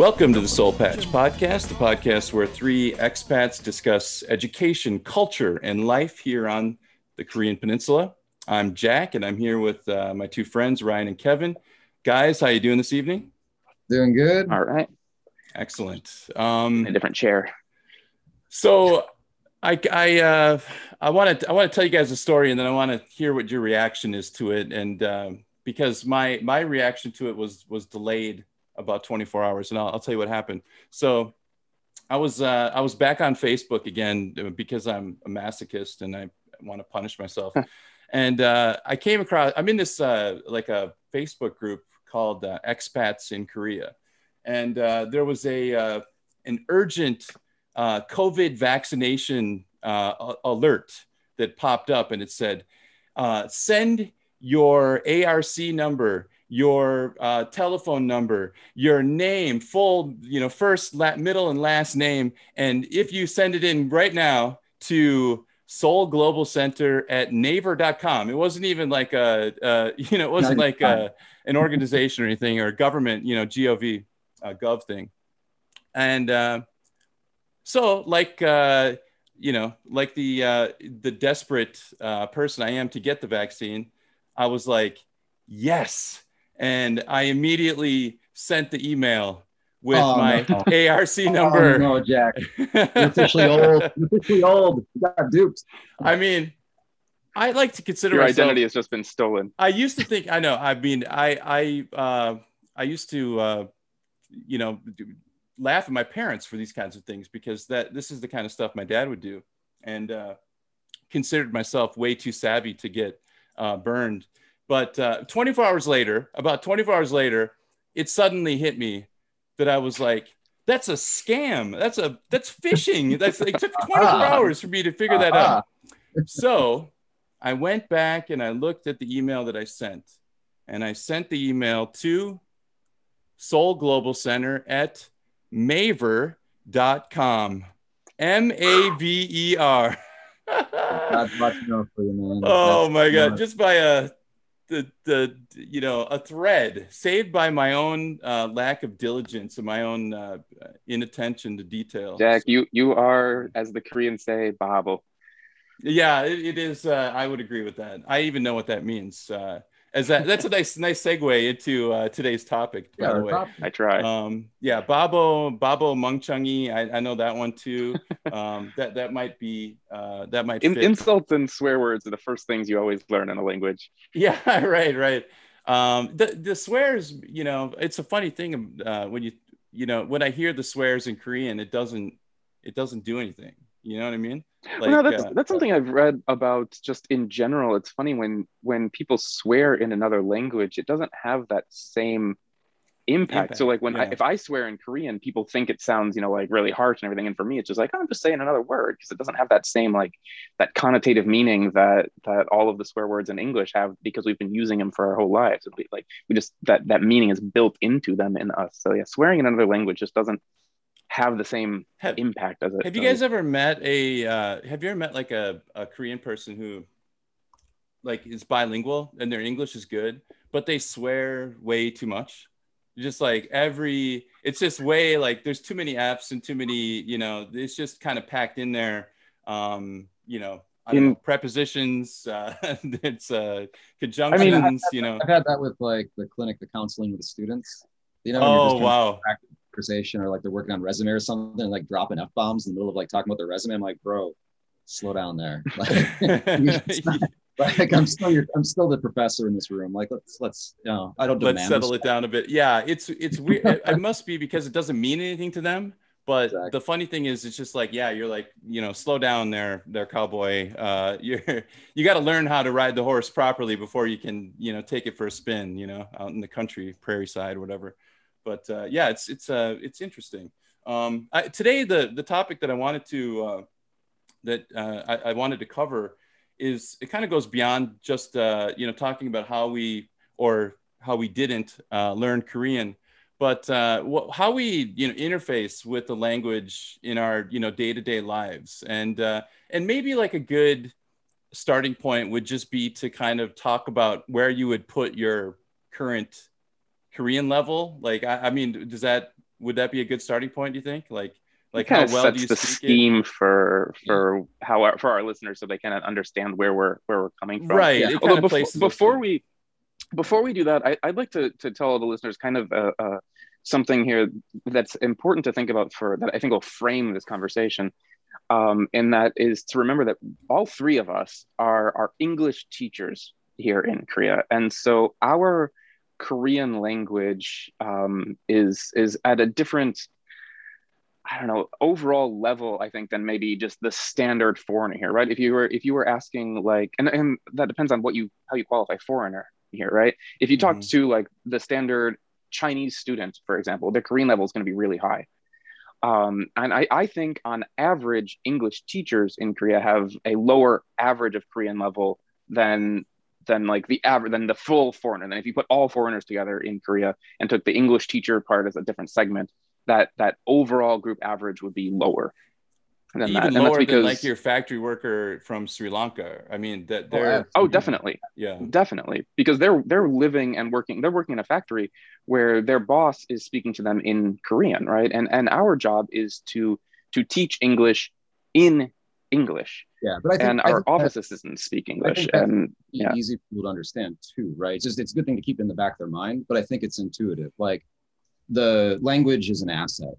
Welcome to the Seoul Patch Podcast, the podcast where three expats discuss education, culture, and life here on the Korean Peninsula. I'm Jack, and I'm here with uh, my two friends, Ryan and Kevin. Guys, how you doing this evening? Doing good. All right. Excellent. Um, A different chair. so, I I uh, I want to I want to tell you guys a story, and then I want to hear what your reaction is to it, and um, because my my reaction to it was was delayed about 24 hours, and I'll, I'll tell you what happened. So, I was uh, I was back on Facebook again uh, because I'm a masochist and I want to punish myself. and uh, I came across I'm in this uh, like a Facebook group called uh, Expats in Korea, and uh, there was a uh, an urgent uh, COVID vaccination uh, alert that popped up, and it said, uh, "Send your ARC number." Your uh, telephone number, your name, full, you know, first, la- middle, and last name, and if you send it in right now to Seoul Global Center at naver.com. It wasn't even like a, uh, you know, it wasn't like a, an organization or anything or government, you know, GOV, uh, gov thing. And uh, so, like, uh, you know, like the uh, the desperate uh, person I am to get the vaccine, I was like, yes, and I immediately sent the email with Oh, my no. ARC Oh, number. no, Jack. You're officially old. You're officially old. You got duped. I mean, I like to consider Your myself. identity has just been stolen. I used to think I know. I mean, I I uh, I used to uh, you know do, laugh at my parents for these kinds of things because that this is the kind of stuff my dad would do, and uh, considered myself way too savvy to get uh, burned. But uh, 24 hours later, about 24 hours later, it suddenly hit me that I was like, "That's a scam. That's a that's phishing. That's it took 24 hours for me to figure that out." so I went back and I looked at the email that I sent, and I sent the email to Seoul Global Center at maver.com. M A V E R. Out for you, man. Oh That's- my god! Just by a the the you know a thread saved by my own uh, lack of diligence and my own uh, inattention to detail. Jack, you you are, as the Koreans say, Babo. Yeah, it, it is. Uh, I would agree with that. I even know what that means. Uh, as that, that's a nice nice segue into uh, today's topic. By Yeah, the way, top- I try. um, yeah, Babo Babo Mungchangi. I, I know that one too. Um, that that might be uh, that might In, fit. insults and swear words are the first things you always learn in a language. Yeah, right, right. Um, the the swears, you know, it's a funny thing uh, when you you know when I hear the swears in Korean, it doesn't it doesn't do anything. You know what I mean? Well, no, that's uh, that's something I've read about just in general. It's funny when when people swear in another language, it doesn't have that same impact. so like when I, if I swear in Korean, people think it sounds, you know, like really harsh and everything. And for me, it's just like, oh, I'm just saying another word because it doesn't have that same like that connotative meaning that that all of the swear words in English have because we've been using them for our whole lives. Like we just that that meaning is built into them in us. So yeah, swearing in another language just doesn't have the same Have, impact as it. have you does. guys ever met a uh, have you ever met like a, a Korean person who like is bilingual and their English is good, but they swear way too much? Just like every it's just way like there's too many apps and too many, you know, it's just kind of packed in there. Um, you know, I don't In- know, prepositions, uh, it's uh conjunctions, you know. I've had that with like the clinic, the counseling with the students. You know, Oh just trying to wow. practice conversation or like they're working on resume or something, like dropping f bombs in the middle of like talking about their resume. I'm like, bro, slow down there. Like, like I'm still your, I'm still the professor in this room. Like let's let's you know I don't Let's settle it down a bit. Yeah, it's it's weird. it, it must be because it doesn't mean anything to them. But Exactly. the funny thing is, it's just like, yeah, you're like, you know, slow down there, there, cowboy. Uh, you're you got to learn how to ride the horse properly before you can, you know, take it for a spin. You know, out in the country, prairie side, whatever. But uh, yeah, it's it's uh, it's interesting. Um, I, today, the the topic that I wanted to uh, that uh, I, I wanted to cover is it kind of goes beyond just uh, you know talking about how we or how we didn't uh, learn Korean, but uh, wh- how we you know interface with the language in our you know day to day lives, and uh, and maybe like a good starting point would just be to kind of talk about where you would put your current Korean level. Like, I, I mean, does that would that be a good starting point? Do you think? Like, like kind how well sets do you the speak it? scheme for for how our, for our listeners so they can understand where we're where we're coming from. Right. Yeah. Although before, before we before we do that, I, I'd like to to tell the listeners kind of uh, uh, something here that's important to think about for that I think will frame this conversation. Um, and that is to remember that all three of us are are English teachers here in Korea, and so our Korean language um, is is at a different I don't know overall level I think than maybe just the standard foreigner here right? If you were if you were asking like and, and that depends on what you how you qualify foreigner here right? If you talk Mhm. to like the standard Chinese student for example their Korean level is going to be really high. Um, and I, I think on average English teachers in Korea have a lower average of Korean level than than like the average than the full foreigner then if you put all foreigners together in Korea and took the English teacher part as a different segment that that overall group average would be lower than that. even And that's lower than like your factory worker from Sri Lanka. I mean, that Oh, they're oh definitely. Yeah, definitely. Because they're they're living and working they're working in a factory where their boss is speaking to them in Korean right? And and our job is to to teach English in English Yeah, but I think and I our think office assistants speak English and Yeah. easy for people to understand too, right? It's just it's a good thing to keep in the back of their mind, but I think it's intuitive. Like the language is an asset,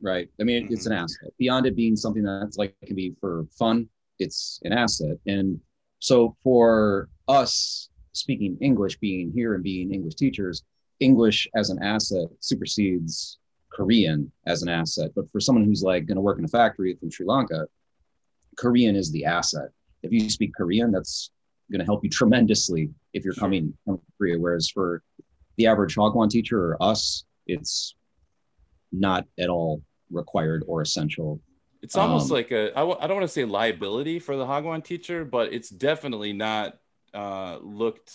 right? I mean, it's an mm-hmm. asset. Beyond it being something that's like can be for fun, it's an asset. And so for us speaking English, being here and being English teachers, English as an asset supersedes Korean as an asset. But for someone who's like going to work in a factory from Sri Lanka, Korean is the asset. If you speak Korean, that's going to help you tremendously if you're coming from Korea. Whereas for the average Hagwon teacher or us, it's not at all required or essential. it's almost Um, like a I w- I don't want to say liability for the Hagwon teacher, but it's definitely not uh, looked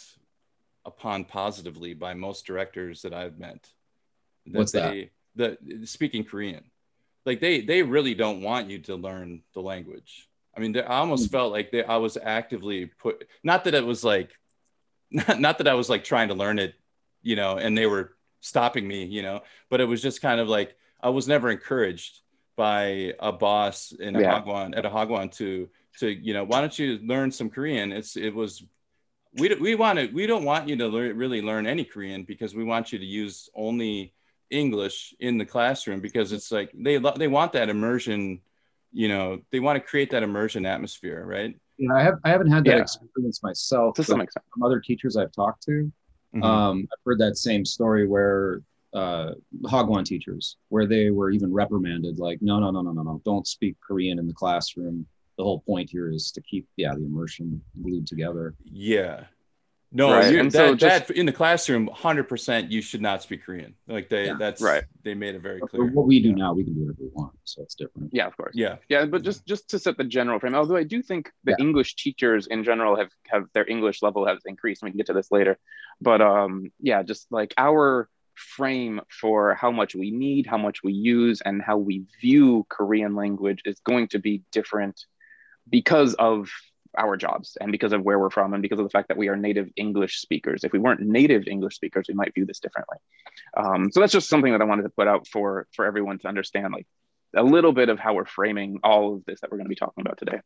upon positively by most directors that I've met. What's that? The speaking Korean, like they they really don't want you to learn the language. I mean, I almost Hmm. felt like they, I was actively put. Not that it was like, not, not that I was like trying to learn it, you know, and they were stopping me, you know, but it was just kind of like I was never encouraged by a boss in a Yeah. Hagwon at a Hagwon to to you know why don't you learn some Korean? It's it was we don't- we want to we don't want you to learn, really learn any Korean because we want you to use only English in the classroom because it's like they they want that immersion, you know, they want to create that immersion atmosphere, right? You know, I have I haven't had that Yeah. experience myself. to some extent from other teachers I've talked to, Mhm. um, I've heard that same story where uh, Hagwon teachers, where they were even reprimanded, like, no, no, no, no, no, no, don't speak Korean in the classroom. The whole point here is to keep, yeah, the immersion glued together. Yeah. No, Right, you and that, so just- that in the classroom, hundred percent, you should not speak Korean. Like they, Yeah. that's Right. They made it very clear. what we do now, we can do whatever we want, so it's different. yeah of course Yeah, Yeah, but just just to set the general frame, although I do think the Yeah. English teachers in general have have their English level has increased. We can get to this later, but um, yeah, just like our frame for how much we need, how much we use, and how we view Korean language is going to be different because of our jobs and because of where we're from and because of the fact that we are native English speakers. If we weren't native English speakers, we might view this differently. Um, so that's just something that I wanted to put out for for everyone to understand, like a little bit of how we're framing all of this that we're going to be talking about today.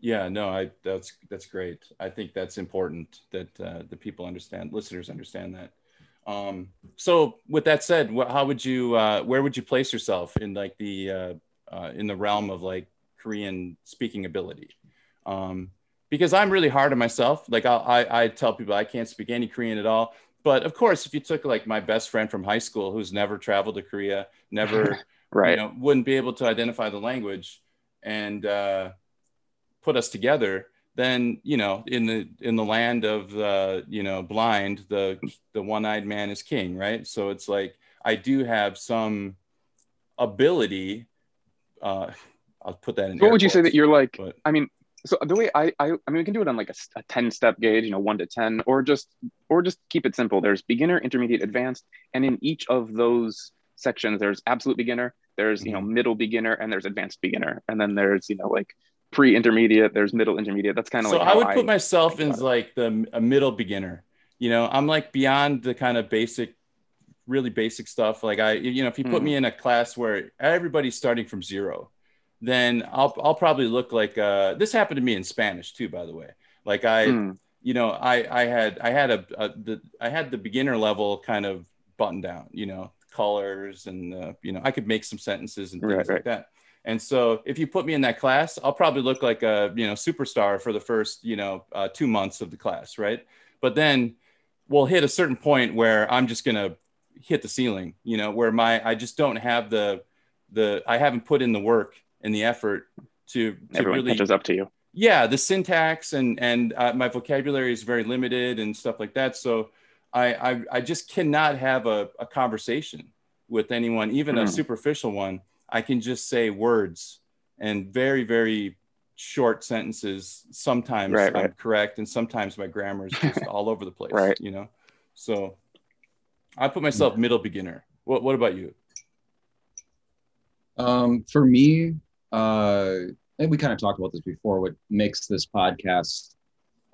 yeah. No, I that's that's great. I think that's important that uh, the people understand, listeners understand that. Um, so with that said, how would you, uh, where would you place yourself in like the uh, uh, in the realm of like Korean speaking ability? Um, because I'm really hard on myself. Like I'll, I, I tell people I can't speak any Korean at all. But of course, if you took like my best friend from high school who's never traveled to Korea, never, Right. you know, wouldn't be able to identify the language and uh, put us together, then you know, in the in the land of the you know blind, the the one-eyed man is king, right? So it's like I do have some ability. Uh, I'll put that in. what would you say that you're like? But I mean, so the way I, I i mean we can do it on like a, a 10 step gauge you know 1 to 10 or just or just keep it simple there's beginner intermediate advanced and in each of those sections there's absolute beginner there's you know Mm-hmm. middle beginner and there's advanced beginner and then there's you know like pre-intermediate there's middle intermediate that's kind of so like I would put myself in like the a middle beginner. You know, I'm like beyond the kind of basic, really basic stuff. Like I, you know, if you put Hmm. me in a class where everybody's starting from zero, then I'll I'll probably look like uh, this happened to me in Spanish too, by the way. Like I, Hmm. you know, I I had I had a, a the I had the beginner level kind of button down. You know, colors and uh, you know I could make some sentences and things Right, like right. that. And so if you put me in that class, I'll probably look like a you know superstar for the first you know uh, two months of the class, right? But then we'll hit a certain point where I'm just gonna hit the ceiling, you know, where my I just don't have the the I haven't put in the work and the effort to to everyone really catches up to you. Yeah the syntax and and uh, my vocabulary is very limited and stuff like that. So i i, I just cannot have a, a conversation with anyone even a Hmm. superficial one. I can just say words and very very short sentences. Sometimes Right, i'm right. correct and sometimes my grammar is just all over the place Right. you know? So i put myself middle beginner. What, what about you? Um, for me, uh, and we kind of talked about this before. What makes this podcast,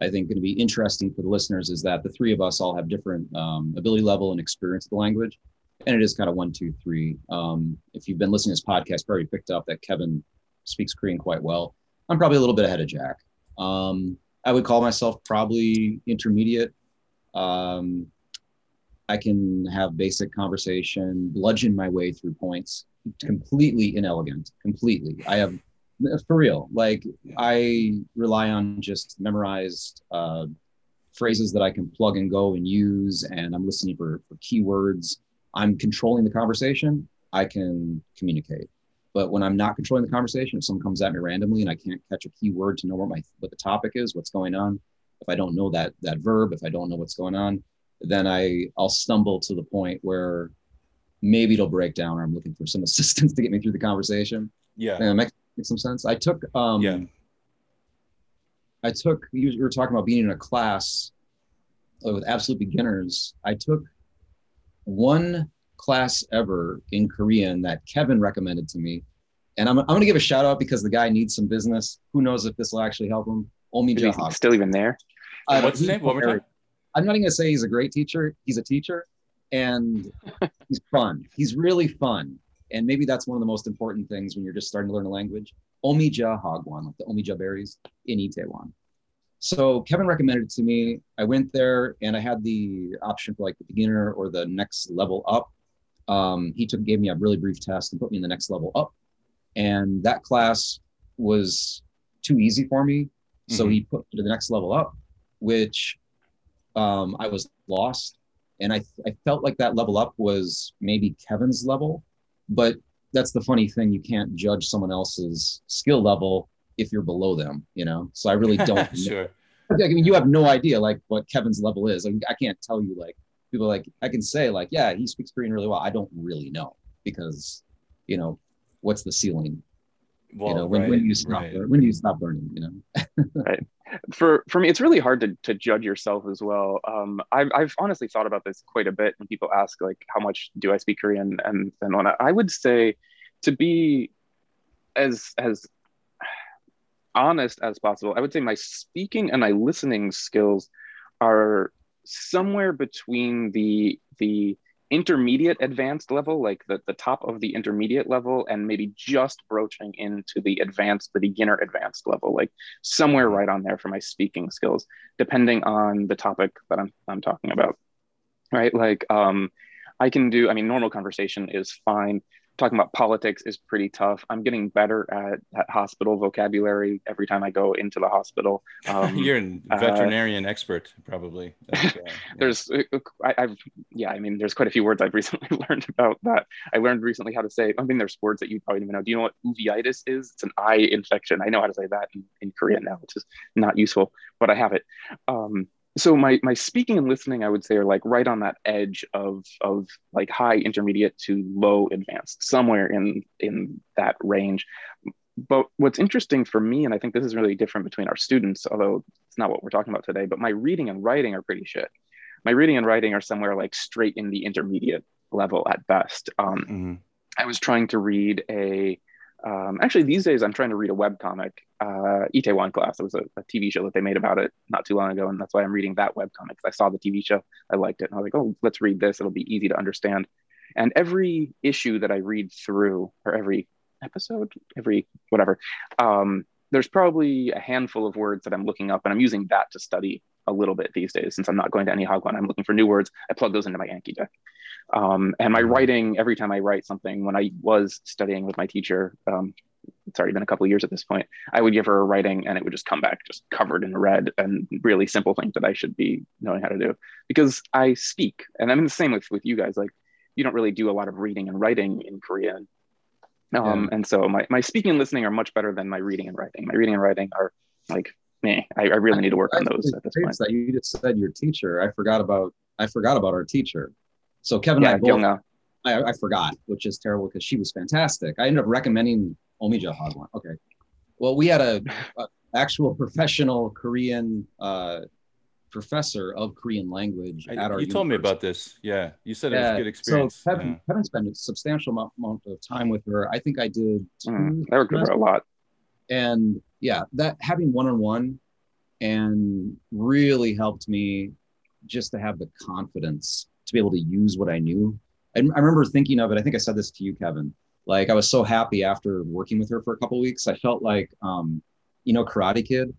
I think, going to be interesting for the listeners is that the three of us all have different um, ability level and experience with the language, and it is kind of one, two, three. Um, if you've been listening to this podcast, probably picked up that Kevin speaks Korean quite well. I'm probably a little bit ahead of Jack. Um, I would call myself probably intermediate. Um, I can have basic conversation, bludgeon my way through points completely inelegant completely. I have for real like i rely on just memorized uh, phrases that i can plug and go and use and i'm listening for, for keywords. I'm controlling the conversation. I can communicate. But when i'm not controlling the conversation if someone comes at me randomly and i can't catch a keyword to know what my what the topic is what's going on if i don't know that that verb if i don't know what's going on then i i'll stumble to the point where maybe it'll break down or I'm looking for some assistance to get me through the conversation. yeah And it makes, makes some sense. I took um Yeah. I took you you were talking about being in a class uh, with absolute beginners. I took one class ever in Korean that Kevin recommended to me. And I'm, I'm going to give a shout out because the guy needs some business. Who knows if this will actually help him? Omi Is Jahak. still even there Uh, what's his name one more very- time I'm not even gonna say he's a great teacher. He's a teacher, and he's fun. He's really fun, and maybe that's one of the most important things when you're just starting to learn a language. Omija Hagwon, like the Omija berries in Itaewon. So Kevin recommended it to me. I went there, and I had the option for like the beginner or the next level up. Um, he took gave me a really brief test and put me in the next level up, and that class was too easy for me. So Mhm. he put me to the next level up, which um, I was lost. And I, I felt like that level up was maybe Kevin's level, but that's the funny thing. You can't judge someone else's skill level if you're below them, you know? So I really don't, know. sure I mean, you have no idea like what Kevin's level is. I, mean, I can't tell you like people like, I can say like, yeah, he speaks Korean really well. I don't really know because, you know, what's the ceiling? Well, you know, when, when right, do you stop, right. when do you stop learning, you know? right for for me it's really hard to, to judge yourself as well um I've, I've honestly thought about this quite a bit when people ask like how much do i speak korean and when I, I would say to be as as honest as possible i would say my speaking and my listening skills are somewhere between the the intermediate advanced level like the, the top of the intermediate level and maybe just broaching into the advanced the beginner advanced level like somewhere right on there for my speaking skills depending on the topic that i'm, I'm talking about right? Like um i can do i mean normal conversation is fine talking about politics is pretty tough. I'm getting better at, at hospital vocabulary every time i go into the hospital. Um, You're a uh, veterinarian expert, probably. Uh, yeah. there's uh, I, i've yeah i mean there's quite a few words i've recently learned about that. I learned recently how to say i mean there's words that you probably don't even know. Do you know what uveitis is? It's an eye infection. I know how to say that in, in korean now which is not useful but i have it. Um, so my my speaking and listening i would say are like right on that edge of of like high intermediate to low advanced somewhere in in that range but what's interesting for me, and I think this is really different between our students, although it's not what we're talking about today, but my reading and writing are pretty shit. My reading and writing are somewhere like straight in the intermediate level at best. Um, Mhm. I was trying to read a, um, actually these days I'm trying to read a webcomic, uh, Itaewon Class. It was a, a TV show that they made about it not too long ago. And that's why I'm reading that webcomic. I saw the TV show, I liked it. And I was like, oh, let's read this. It'll be easy to understand. And every issue that I read through, or every episode, every whatever, um, there's probably a handful of words that I'm looking up and I'm using that to study a little bit these days since I'm not going to any Hagwon. I'm looking for new words. I plug those into my Anki deck. Um, and my writing, every time I write something, when I was studying with my teacher, um, it's already been a couple of years at this point, I would give her a writing and it would just come back just covered in red and really simple things that I should be knowing how to do because I speak. And I'm the same with, with you guys. Like, you don't really do a lot of reading and writing in Korean. Um, And so my, my speaking and listening are much better than my reading and writing. My reading and writing are like, me. I, I really need to work on those at this point. That you just said your teacher. I forgot about. I forgot about our teacher. So Kevin Yeah, and I both, Gyunga. I, I forgot, which is terrible because she was fantastic. I ended up recommending Omija Hagwon. Okay. Well, we had a, a actual professional Korean uh, professor of Korean language I- at our. you told me about this. Yeah, you said it was a good experience. So Kevin, Yeah. Kevin spent a substantial amount, amount of time with her. I think I did two. Mm, I worked with her a lot. And yeah, that having one on one and really helped me just to have the confidence to be able to use what I knew. And I remember thinking of it. I think I said this to you, Kevin. Like I was so happy after working with her for a couple weeks. I felt like, um, you know, Karate Kid,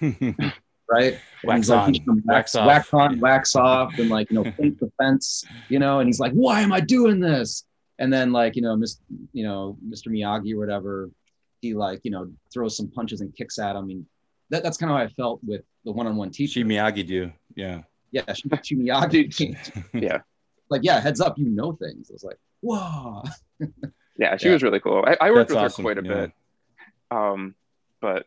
right? Wax he's like, on, wax wax, off. wax on, wax off, and like you know, paint the fence, you know. And he's like, "Why am I doing this?" And then like you know, Mr. You know, Mr. Miyagi or whatever, he like you know throws some punches and kicks at him. I mean, that, that's kind of how I felt with the one-on-one teacher. she Miyagi do. Yeah. yeah, she, she Miyagi. Yeah. like yeah, heads up, you know things. I was like, whoa. Yeah, she Yeah. was really cool. I, I worked That's with awesome, her quite a yeah. bit. Um, but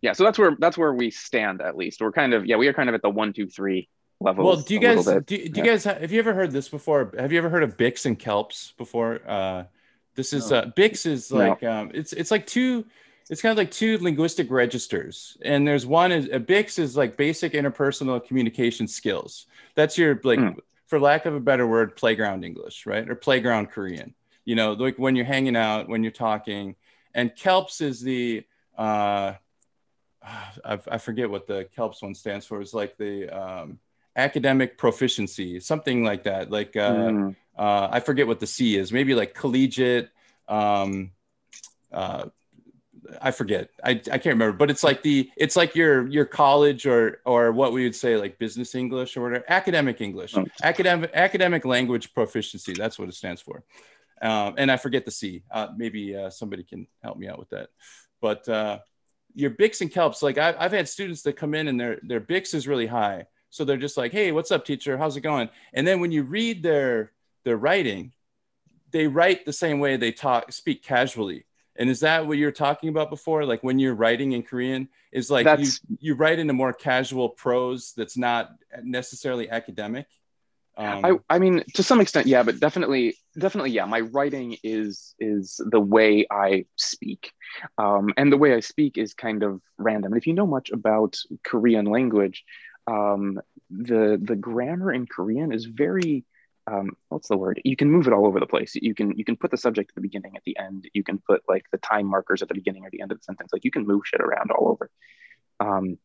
yeah, so that's where that's where we stand at least. We're kind of yeah, we are kind of at the one, two, three level. Well, do you guys bit. do, do you yeah. guys have you ever heard this before? Have you ever heard of BICS and CALPS before? Uh, this is uh, BICS is No. like um, it's it's like two. It's kind of like two linguistic registers, and there's one is a BICS is like basic interpersonal communication skills. That's your like, Hmm. for lack of a better word, playground English, right? Or playground Korean. You know, like when you're hanging out, when you're talking. And CALPS is the uh, I, I forget what the CALPS one stands for. It's like the um, academic proficiency, something like that. Like uh, Mm, uh, I forget what the C is. Maybe like collegiate. Um, uh, I forget. I, I can't remember. But it's like the it's like your your college or or what we would say like business English or whatever academic English Oh. academic academic language proficiency. That's what it stands for. Um, and I forget the C. Uh, maybe uh, somebody can help me out with that. But uh, your BICS and CALPS, like I, I've had students that come in and their their BICS is really high, so they're just like, "Hey, what's up, teacher? How's it going?" And then when you read their their writing, they write the same way they talk, speak casually. And is that what you were talking about before? Like when you're writing in Korean, is like you you write in a more casual prose that's not necessarily academic. Um, I, I mean, to some extent, yeah, but definitely, definitely, yeah. My writing is is the way I speak, um, and the way I speak is kind of random. And if you know much about Korean language, um, the the grammar in Korean is very um, what's the word? You can move it all over the place. You can you can put the subject at the beginning, at the end. You can put like the time markers at the beginning or the end of the sentence. Like you can move shit around all over, um,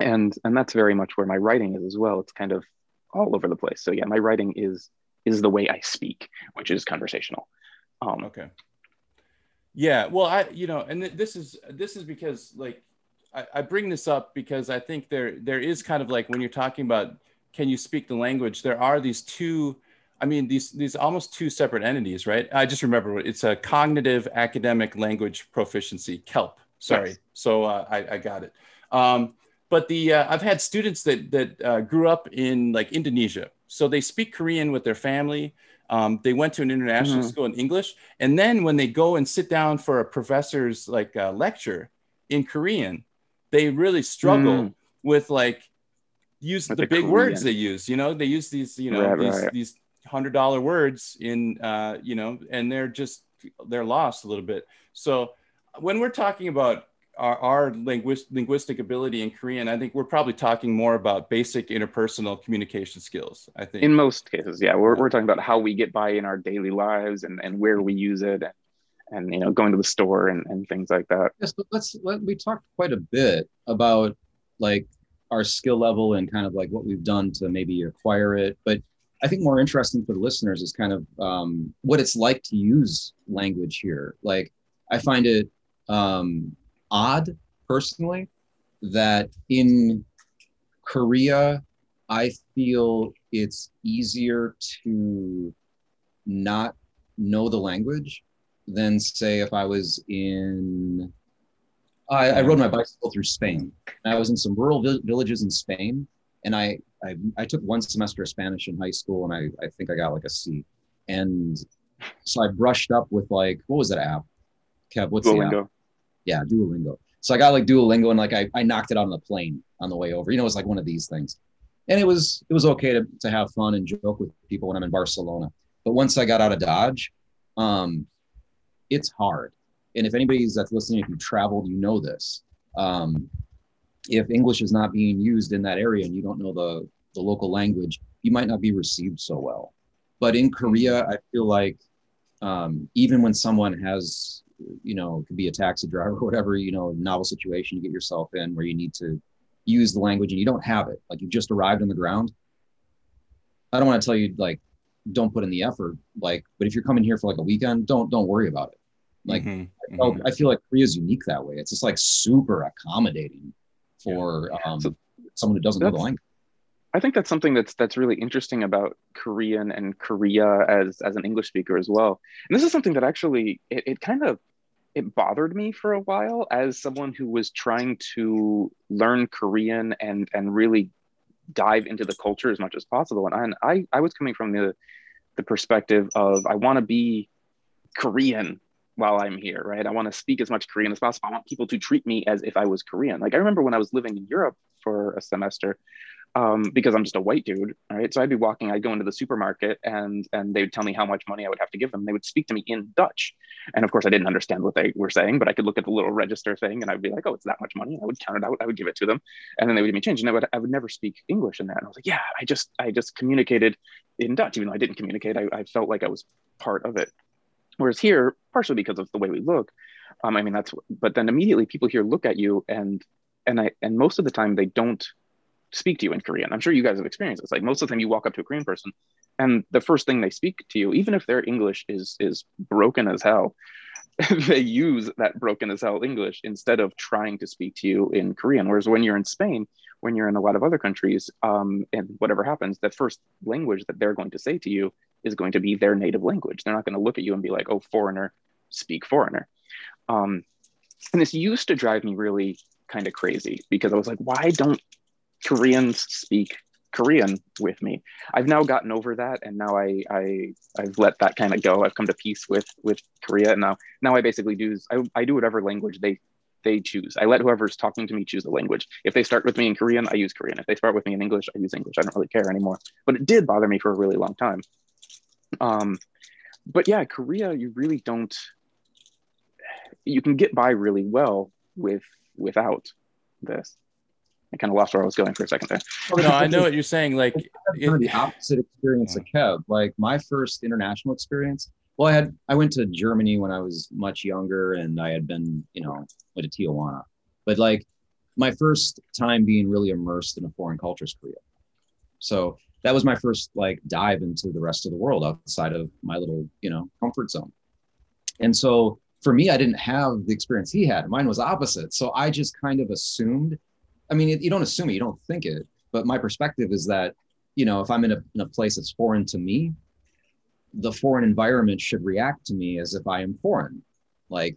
and and that's very much where my writing is as well. It's kind of all over the place. So yeah, my writing is is the way I speak, which is conversational. Um, Okay. Yeah, well, I you know, and th- this is this is because like I, I bring this up because I think there there is kind of like when you're talking about can you speak the language, there are these two, I mean these these almost two separate entities, right? I just remember it's a cognitive academic language proficiency, CALP. Sorry, Yes. so uh, I I got it. Um, but the uh, I've had students that that uh, grew up in like Indonesia, so they speak Korean with their family. Um, they went to an international Mhm. school in English, and then when they go and sit down for a professor's like uh, lecture in Korean, they really struggle with like use With the, the big words they use. You know, they use these you know Right, these right. these hundred dollar words in uh, you know, and they're just they're lost a little bit. So when we're talking about our, our linguist, linguistic ability in Korean, I think we're probably talking more about basic interpersonal communication skills. I think in most cases, yeah, we're, we're talking about how we get by in our daily lives and, and where we use it and, and you know going to the store and, and things like that. Yes, but let's let we talked quite a bit about like our skill level and kind of like what we've done to maybe acquire it. But I think more interesting for the listeners is kind of um, what it's like to use language here. Like I find it um, odd personally that in Korea, I feel it's easier to not know the language than say if I was in. I, I rode my bicycle through Spain. I was in some rural vi- villages in Spain, and I, I I took one semester of Spanish in high school, and I I think I got like a C, and so I brushed up with like what was that app? Kev, what's the app? Duolingo. yeah, Duolingo. So I got like Duolingo and like I, I knocked it out on the plane on the way over. You know, it was like one of these things. And it was it was okay to, to have fun and joke with people when I'm in Barcelona. But once I got out of Dodge, um, it's hard. And if anybody's that's listening, if you've traveled, you know this. Um, if English is not being used in that area and you don't know the, the local language, you might not be received so well. But in Korea, I feel like um, even when someone has you know, it could be a taxi driver or whatever, you know, novel situation you get yourself in where you need to use the language and you don't have it. Like you just arrived on the ground. I don't want to tell you like don't put in the effort, like, but if you're coming here for like a weekend, don't don't worry about it. Like Mhm, I, felt- mhm. I feel like Korea is unique that way. It's just like super accommodating for um, So someone who doesn't know the language. I think that's something that's that's really interesting about Korean and Korea as as an English speaker as well. And this is something that actually it, it kind of it bothered me for a while as someone who was trying to learn Korean and and really dive into the culture as much as possible. And I and I, I was coming from the the perspective of I want to be Korean while I'm here, right? I want to speak as much Korean as possible. I want people to treat me as if I was Korean. Like I remember when I was living in Europe for a semester, um, because I'm just a white dude, right? So I'd be walking, I'd go into the supermarket and and they would tell me how much money I would have to give them. They would speak to me in Dutch. And of course I didn't understand what they were saying, but I could look at the little register thing and I'd be like, oh, it's that much money. I would count it out, I would give it to them. And then they would give me change. And I would I would never speak English in that. And I was like, yeah, I just I just communicated in Dutch, even though I didn't communicate. I, I felt like I was part of it. Whereas here, partially because of the way we look, um, I mean that's but then immediately people here look at you and and I and most of the time they don't speak to you in Korean. I'm sure you guys have experienced this. Like most of the time you walk up to a Korean person and the first thing they speak to you, even if their English is is broken as hell, they use that broken as hell English instead of trying to speak to you in Korean. Whereas when you're in Spain, when you're in a lot of other countries, um, and whatever happens, the first language that they're going to say to you is going to be their native language. They're not going to look at you and be like, "Oh, foreigner, speak foreigner." Um, and this used to drive me really kind of crazy because I was like, "Why don't Koreans speak Korean with me?" I've now gotten over that, and now I, I I've let that kind of go. I've come to peace with with Korea, and now now I basically do I, I do whatever language they they choose. I let whoever's talking to me choose the language. If they start with me in Korean, I use Korean. If they start with me in English, I use English. I don't really care anymore. But it did bother me for a really long time. Um, but yeah, Korea, you really don't. You can get by really well with without this. I kind of lost where I was going for a second there. no, I know what you're saying. Like, kind of the opposite experience of Kev. Like my first international experience. Well, I had I went to Germany when I was much younger, and I had been, you know, went to Tijuana. But like my first time being really immersed in a foreign culture is Korea. So that was my first like dive into the rest of the world outside of my little, you know, comfort zone. And so for me, I didn't have the experience he had. Mine was opposite. So I just kind of assumed. I mean, you don't assume it, you don't think it. But my perspective is that you know, if I'm in a, in a place that's foreign to me, the foreign environment should react to me as if I am foreign. Like,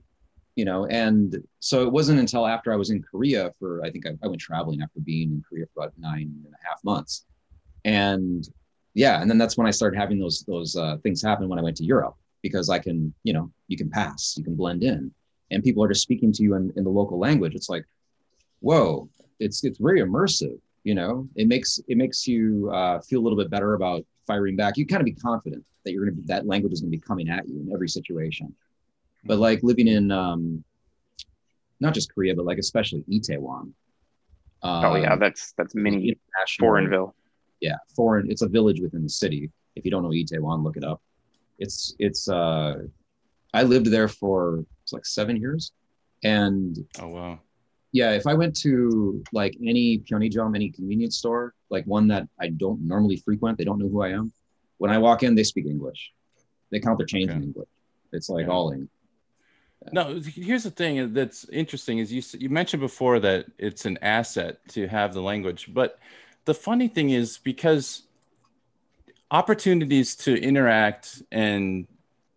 you know, and so it wasn't until after I was in Korea for, I think I, I went traveling after being in Korea for about nine and a half months. And yeah, and then that's when I started having those, those uh, things happen when I went to Europe because I can, you know, you can pass, you can blend in and people are just speaking to you in, in the local language. It's like, whoa, it's, it's very immersive you know it makes it makes you uh, feel a little bit better about firing back you kind of be confident that you're gonna be that language is gonna be coming at you in every situation but like living in um not just Korea, but like especially Itaewon. oh yeah, Um, that's that's mini international- foreignville. Yeah, foreign. It's a village within the city. If you don't know Itaewon, look it up. It's it's. uh I lived there for it's like seven years, and Oh wow. yeah, if I went to like any Pyeongjong, any convenience store, like one that I don't normally frequent, they don't know who I am. When I walk in, they speak English. They count their change in English. It's like Yeah. all in. No, here's the thing that's interesting is you you mentioned before that it's an asset to have the language, but the funny thing is because opportunities to interact and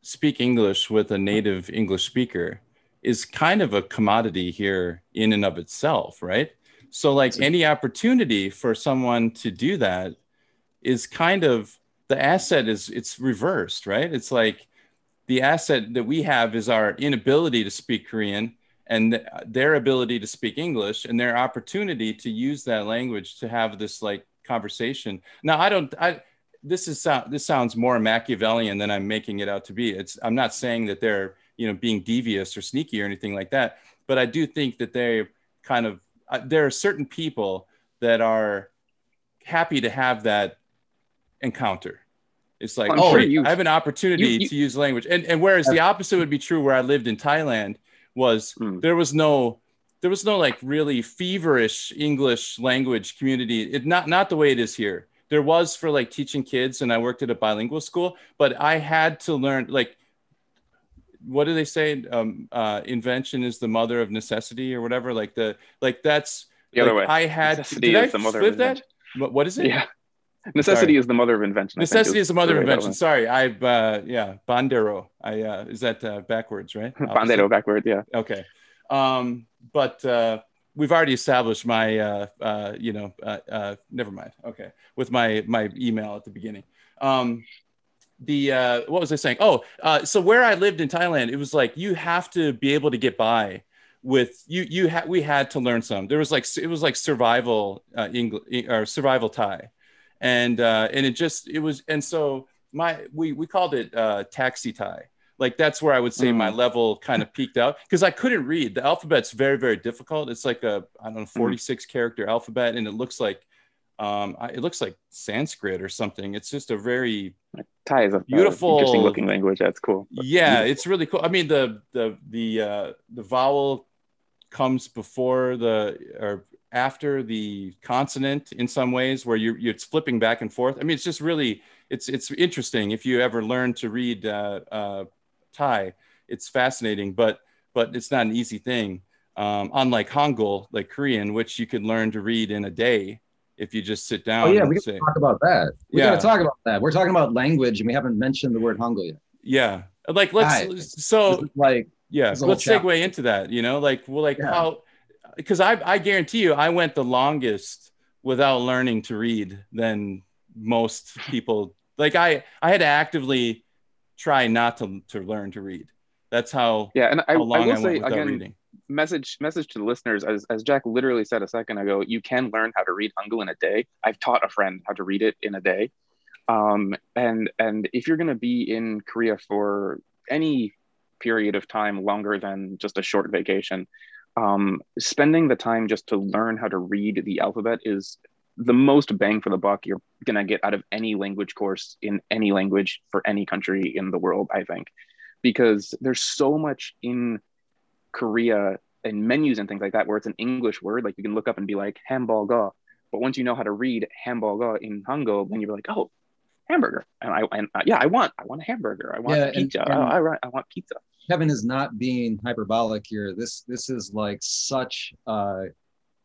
speak English with a native English speaker is kind of a commodity here in and of itself, right? So like any opportunity for someone to do that is kind of the asset is it's reversed, right? It's like the asset that we have is our inability to speak Korean and th- their ability to speak English and their opportunity to use that language to have this like conversation. Now, I don't, I, this is sou- this sounds more Machiavellian than I'm making it out to be. It's I'm not saying that they're you know being devious or sneaky or anything like that, but I do think that they kind of uh, there are certain people that are happy to have that encounter. It's like, I'm oh, sure you- I have an opportunity you- you- to use language, and and whereas the opposite would be true where I lived in Thailand was Hmm. there was no there was no like really feverish English language community. It not not the way it is here. There was for like teaching kids, and I worked at a bilingual school, but I had to learn like what do they say? Um, uh, invention is the mother of necessity, or whatever. Like the like that's The other like, way. I had to, did I the mother of flip that? What, what is it? Yeah. Necessity is the mother of invention. Necessity is the mother of invention. Sorry, I've uh, yeah, Bandero. I uh, is that uh, backwards, right? Bandero backwards, yeah. Okay. Um, but uh, we've already established my, uh, uh, you know, uh, uh, never mind. Okay. With my, my email at the beginning. Um, the, uh, what was I saying? Oh, uh, so where I lived in Thailand, it was like, you have to be able to get by with you, you had, we had to learn some, there was like, it was like survival, uh, English or survival Thai. And, uh, and it just, it was, and so my, we, we called it, uh, taxi Thai like that's where I would say my level kind of peaked out because I couldn't read. The alphabet's very, very difficult. It's like a I don't know 46 character alphabet, and it looks like um, I- it looks like Sanskrit or something. It's just a very Thai is a uh, Beautiful- interesting looking language. That's cool. yeah, it's really cool. I mean the the the uh, the vowel comes before the or after the consonant in some ways where you're, you're it's flipping back and forth. I mean it's just really it's it's interesting if you ever learn to read uh, uh, Thai. It's fascinating, but but it's not an easy thing. Um, unlike Hangul, like Korean, which you could learn to read in a day if you just sit down. Oh yeah, we can say, talk about that. We Yeah. gotta talk about that. We're talking about language, and we haven't mentioned the word Hangul yet. yeah, like let's so like yeah There's a whole let's segue into that you know like well like Yeah. how because I, I guarantee you i went the longest without learning to read than most people. Like i i had to actively try not to to learn to read. That's how, Yeah, and I, I how long will I, say again, reading. message message to the listeners as, as jack literally said a second ago you can learn how to read hangul in a day. I've taught a friend how to read it in a day. Um, and and if you're going to be in korea for any period of time longer than just a short vacation um, spending the time just to learn how to read the alphabet is the most bang for the buck you're going to get out of any language course in any language for any country in the world i think because there's so much in Korea and menus and things like that where it's an English word, like you can look up and be like hamburger. But once you know how to read hamburger in Hangul, then you're like, oh, hamburger. And I and uh, yeah, I want I want a hamburger. I want Yeah, pizza. and- oh, I I want pizza. Kevin is not being hyperbolic here. This this is like such uh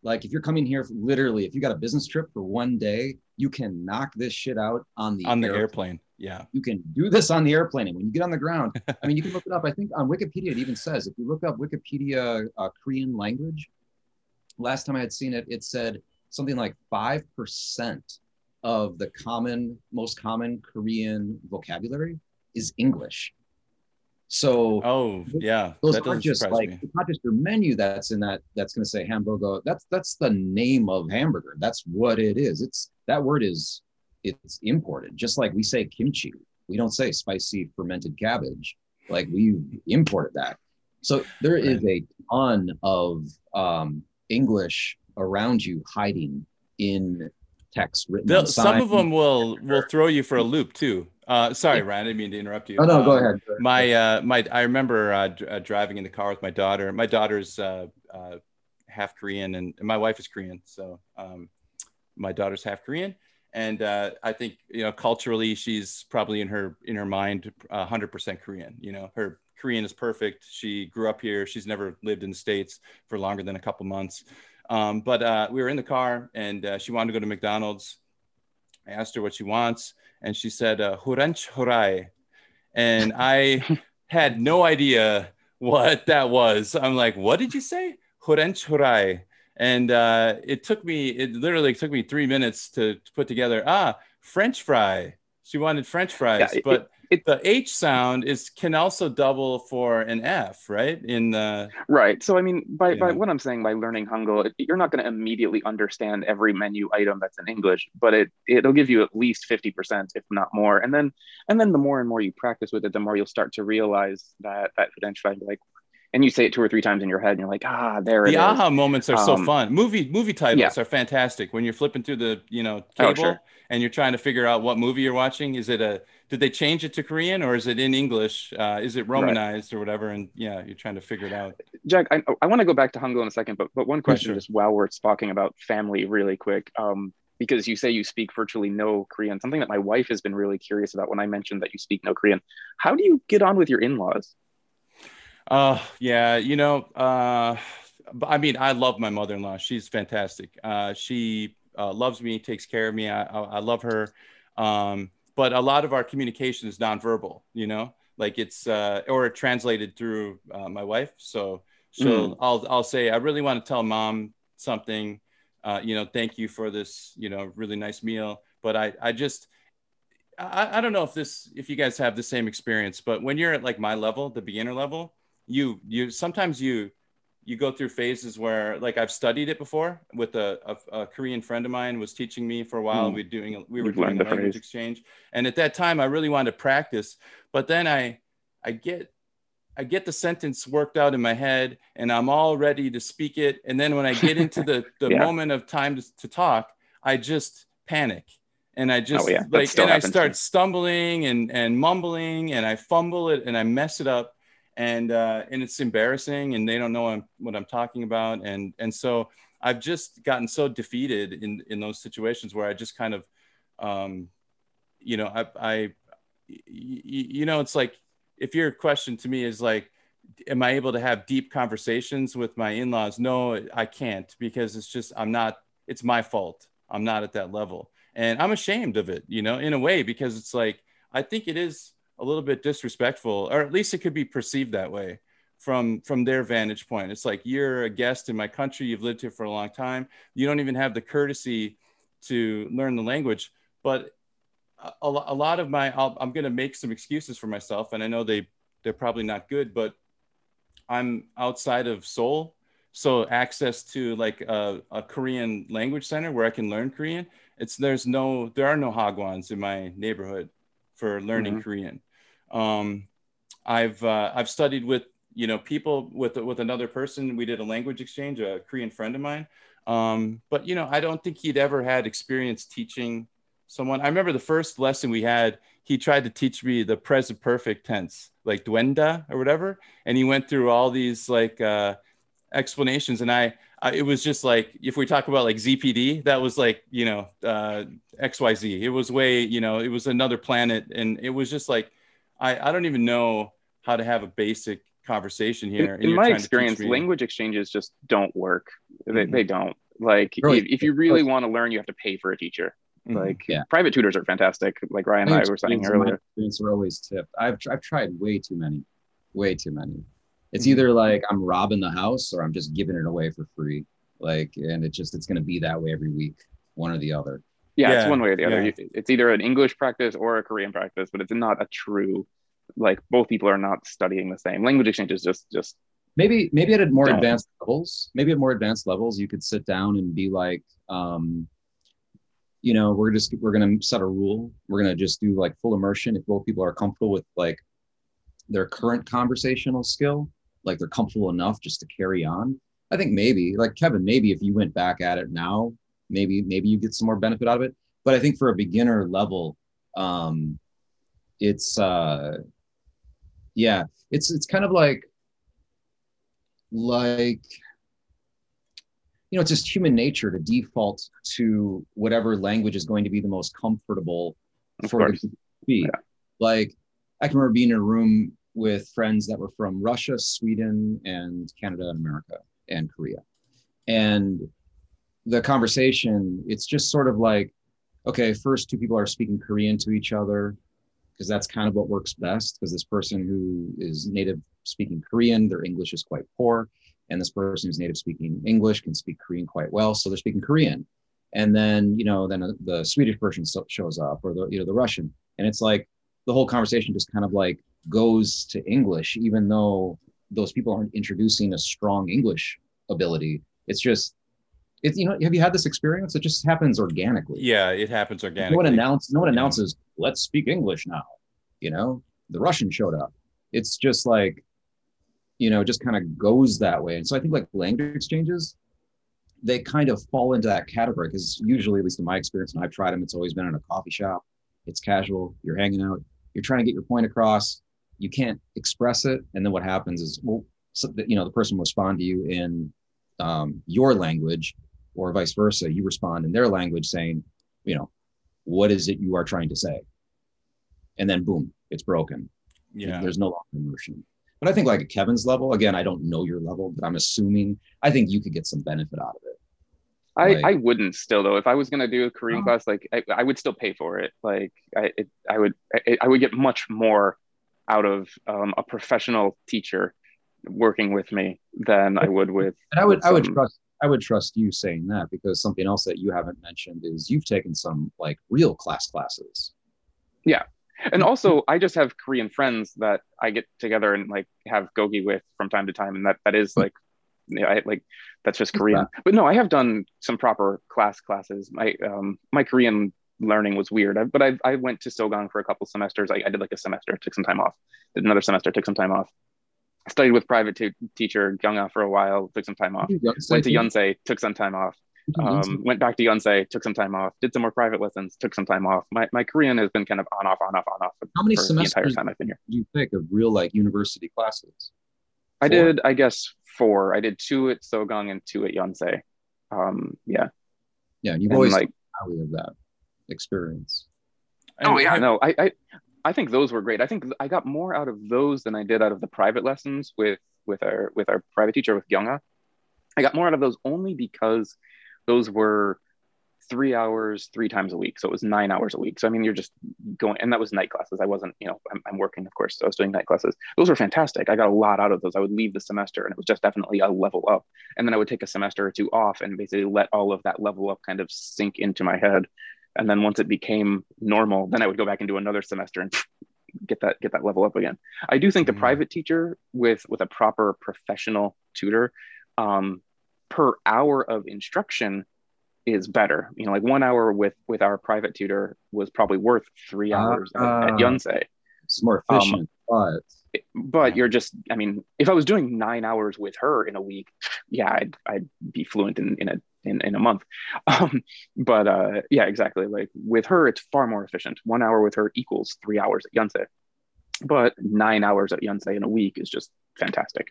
like if you're coming here literally, if you got a business trip for one day, you can knock this shit out on the on the airplane. airplane yeah You can do this on the airplane, and when you get on the ground, I mean, you can look it up. I think on Wikipedia it even says if you look up Wikipedia uh, Korean language. Last time I had seen it, it said something like five percent of the common, most common Korean vocabulary is English. So oh yeah those that aren't just like me. it's not just your menu that's in that that's going to say hamburger. That's that's the name of hamburger. That's what it is. It's that word is it's imported. Just like we say kimchi we don't say spicy fermented cabbage. Like we imported that. So there is a ton of um, English around you hiding in text written. They'll- some of them will will throw you for a loop too. Uh, sorry, Ryan, I didn't mean to interrupt you. Oh no, go Um, ahead. My uh, my I remember uh, dr- uh, driving in the car with my daughter. My daughter's uh, uh, half Korean, and, and my wife is Korean. So um, my daughter's half Korean, and uh, I think you know culturally she's probably in her in her mind hundred percent Korean. You know, her Korean is perfect. She grew up here. She's never lived in the states for longer than a couple months. Um, but uh, we were in the car, and uh, she wanted to go to McDonald's. I asked her what she wants, and she said uh, "Huranch Hurai," and I had no idea what that was. I'm like, "What did you say?" Huranch Hurai, and uh, it took me. It literally took me three minutes to, to put together. Ah, French fry. She wanted French fries, Yeah, but it- the H sound is can also double for an F, right? In the Right. So I mean, by, by what I'm saying by learning Hangul, you're not going to immediately understand every menu item that's in English, but it it'll give you at least 50%, if not more. And then and then the more and more you practice with it, the more you'll start to realize that that potential like and you say it two or three times in your head and you're like, ah, there it the is. aha moments are so Um, fun. Movie movie titles yeah. are fantastic when you're flipping through the you know Oh, cable sure. and you're trying to figure out what movie you're watching. Is it a did they change it to Korean or is it in English? Uh, is it Romanized or whatever? And yeah, you're trying to figure it out. Jack, I, I want to go back to Hangul in a second, but but one question sure. just while we're talking about family really quick. Um, because you say you speak virtually no Korean, something that my wife has been really curious about when I mentioned that you speak no Korean. How do you get on with your in-laws? Uh, yeah, you know, uh, but I mean, I love my mother-in-law. She's fantastic. Uh, she uh, loves me, takes care of me. I, I, I love her. Um, but a lot of our communication is nonverbal, you know, like it's, uh, or translated through uh, my wife. So she'll, I'll, I'll say, I really want to tell mom something, uh, you know, thank you for this, you know, really nice meal. But I, I just, I, I don't know if this, if you guys have the same experience, but when you're at like my level, the beginner level, you you sometimes you you go through phases where like I've studied it before with a, a, a Korean friend of mine was teaching me for a while. Mm. We doing we were You've doing a language phrase. exchange, and at that time I really wanted to practice, but then I I get I get the sentence worked out in my head and I'm all ready to speak it, and then when I get into the the Yeah. moment of time to, to talk, I just panic. And I just Oh, yeah, like, and I start stumbling and and mumbling, and I fumble it, and I mess it up, and uh, and it's embarrassing and they don't know what I'm, what I'm talking about and and so I've just gotten so defeated in in those situations where I just kind of um, you know I I you know it's like if your question to me is like am I able to have deep conversations with my in-laws? No I can't because it's just I'm not it's my fault. I'm not at that level. And I'm ashamed of it you know in a way because it's like I think it is a little bit disrespectful or at least it could be perceived that way from from their vantage point. It's like you're a guest in my country you've lived here for a long time you don't even have the courtesy to learn the language but a, a lot of my I'll, i'm going to make some excuses for myself and i know they they're probably not good but i'm outside of seoul so access to like a, a korean language center where i can learn korean it's there's no there are no hagwons in my neighborhood for learning Mhm. korean. Um, i've uh, i've studied with you know people with with another person. We did a language exchange a korean friend of mine. Um, but you know i don't think he'd ever had experience teaching someone. I remember the first lesson we had he tried to teach me the present perfect tense like duenda or whatever. And he went through all these like uh, explanations. And I, I it was just like if we talk about like zpd that was like you know uh, xyz it was way you know it was another planet and it was just like i i don't even know how to have a basic conversation here and in my trying to teach experience, language exchanges just don't work. They, Mhm. they don't. Like, Really? if, if you really want to learn, you have to pay for a teacher. Mhm. Like, Yeah. private tutors are fantastic. Like Ryan and I were saying experience and my earlier. experience are always tipped. I've I've tried way too many, way too many. It's Mhm. either like I'm robbing the house or I'm just giving it away for free. Like, and it just it's gonna be that way every week, one or the other. Yeah, Yeah, it's one way or the other. yeah. It's either an English practice or a Korean practice, but it's not a true. Like both people are not studying the same. Language exchange is just just Maybe maybe at more Don't. advanced levels, maybe at more advanced levels, you could sit down and be like, um, you know, we're just we're gonna set a rule. We're gonna just do like full immersion if both people are comfortable with like their current conversational skill. Like they're comfortable enough just to carry on. I think maybe like Kevin, maybe if you went back at it now, maybe maybe you get some more benefit out of it. But I think for a beginner level, um, it's uh, yeah, it's it's kind of like like you know it's just human nature to default to whatever language is going to be the most comfortable Of for the course. to speak. Yeah. Like I can remember being in a room with friends that were from Russia, Sweden, and Canada and America and Korea. And the conversation, it's just sort of like, okay, first two people are speaking Korean to each other because that's kind of what works best. Because this person who is native speaking Korean, their English is quite poor. And this person who's native speaking English can speak Korean quite well. So they're speaking Korean. And then, you know, then uh, the Swedish person so- shows up or the, you know, the Russian. And it's like the whole conversation just kind of like goes to English, even though those people aren't introducing a strong English ability. It's just, it's, you know, have you had this experience? It just happens organically. Yeah, it happens organically. No one announces. no one Yeah. announces, let's speak English now. You know, the Russian showed up. It's just like, you know, just kind of goes that way. And so I think like language exchanges, they kind of fall into that category because usually, at least in my experience, and I've tried them, it's always been in a coffee shop. It's casual. You're hanging out. You're trying to get your point across. You can't express it, and then what happens is, well, so that you know, the person will respond to you in um, your language, or vice versa. You respond in their language, saying, you know, what is it you are trying to say? And then boom, it's broken. Yeah. There's no longer immersion. But I think like at Kevin's level, again, I don't know your level, but I'm assuming I think you could get some benefit out of it. I, Like- I wouldn't still though if I was gonna do a Korean Oh. class like I, I would still pay for it like I it, I would I, I would get much more out of um, a professional teacher working with me than I would with And I would with I would trust I would trust you saying that because something else that you haven't mentioned is you've taken some like real class classes. Yeah, and also I just have Korean friends that I get together and like have gogi with from time to time and that that is like yeah, I, like that's just Korean. But no, I have done some proper class classes. My um my Korean learning was weird, I, but I I went to Sogang for a couple semesters. I, I did like a semester, took some time off. Did another semester, took some time off. Studied with private tu- teacher Gyunga for a while, took some time off. Went to Yonsei, took some time off. Um, went back to Yonsei, took some time off. Did some more private lessons, took some time off. My my Korean has been kind of on off, on off, on off How many for the entire semesters time I've been here. do you think of real like university classes? I Four. did, I guess, four. I did two at Sogang and two at Yonsei. Um, yeah. Yeah, and you've And always like, of that experience. oh yeah, no, I, I, I think those were great. I think I got more out of those than I did out of the private lessons with with our with our private teacher with Gyunga. I got more out of those only because those were three hours three times a week. So it was nine hours a week. So i mean you're just going and that was night classes. I wasn't you know i'm, I'm working of course so i was doing night classes. Those were fantastic. I got a lot out of those. I would leave the semester and it was just definitely a level up. And then i would take a semester or two off and basically let all of that level up kind of sink into my head and then once it became normal then i would go back and do another semester and get that get that level up again i do think the Mhm. private teacher with with a proper professional tutor um, per hour of instruction is better. You know, like one hour with with our private tutor was probably worth three hours at, at Ah. Yonsei. It's more Um, efficient, but But you're just, I mean, if I was doing nine hours with her in a week, yeah, I'd, I'd be fluent in, in a in, in a month. Um, but uh, yeah, exactly. Like with her, it's far more efficient. One hour with her equals three hours at Yonsei. But nine hours at Yonsei in a week is just fantastic.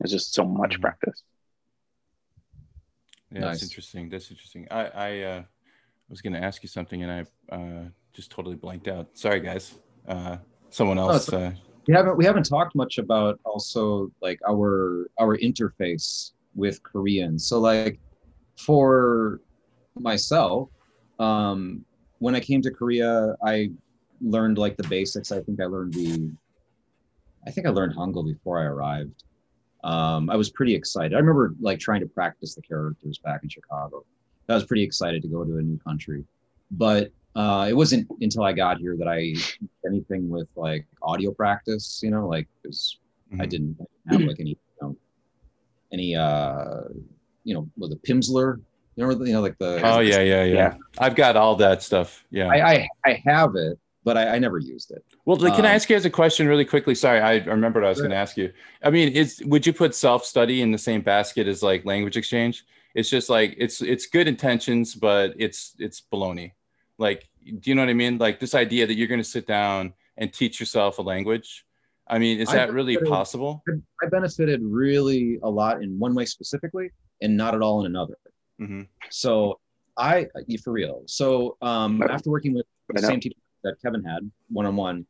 It's just so much Mhm. practice. Yeah, Nice. that's interesting. That's interesting. I I uh, was going to ask you something and I uh, just totally blanked out. Sorry, guys. Uh, someone No, else. it's uh, we haven't we haven't talked much about also like our our interface with Korean. So like for myself, um, when I came to Korea, I learned like the basics. I think I learned the I think I learned Hangul before I arrived. Um, I was pretty excited. I remember like trying to practice the characters back in Chicago. I was pretty excited to go to a new country, but uh, it wasn't until I got here that I anything with like audio practice. You know, like because I mhm. didn't have like any, you know, any, uh, you know, with a Pimsleur. You know, you know, like the. Oh yeah, yeah, yeah, Yeah. I've got all that stuff. Yeah. I, I I have it, but I, I never used it. Well, like, can I Um, ask you guys a question really quickly? Sorry, I remembered I was Sure. going to ask you. I mean, it's would you put self study in the same basket as like language exchange? It's just like it's it's good intentions, but it's it's baloney. Like, do you know what I mean? Like this idea that you're going to sit down and teach yourself a language. I mean, is that really possible? I benefited really a lot in one way specifically, and not at all in another. hmm So I, for real. So um, after working with the same teacher that Kevin had one on one,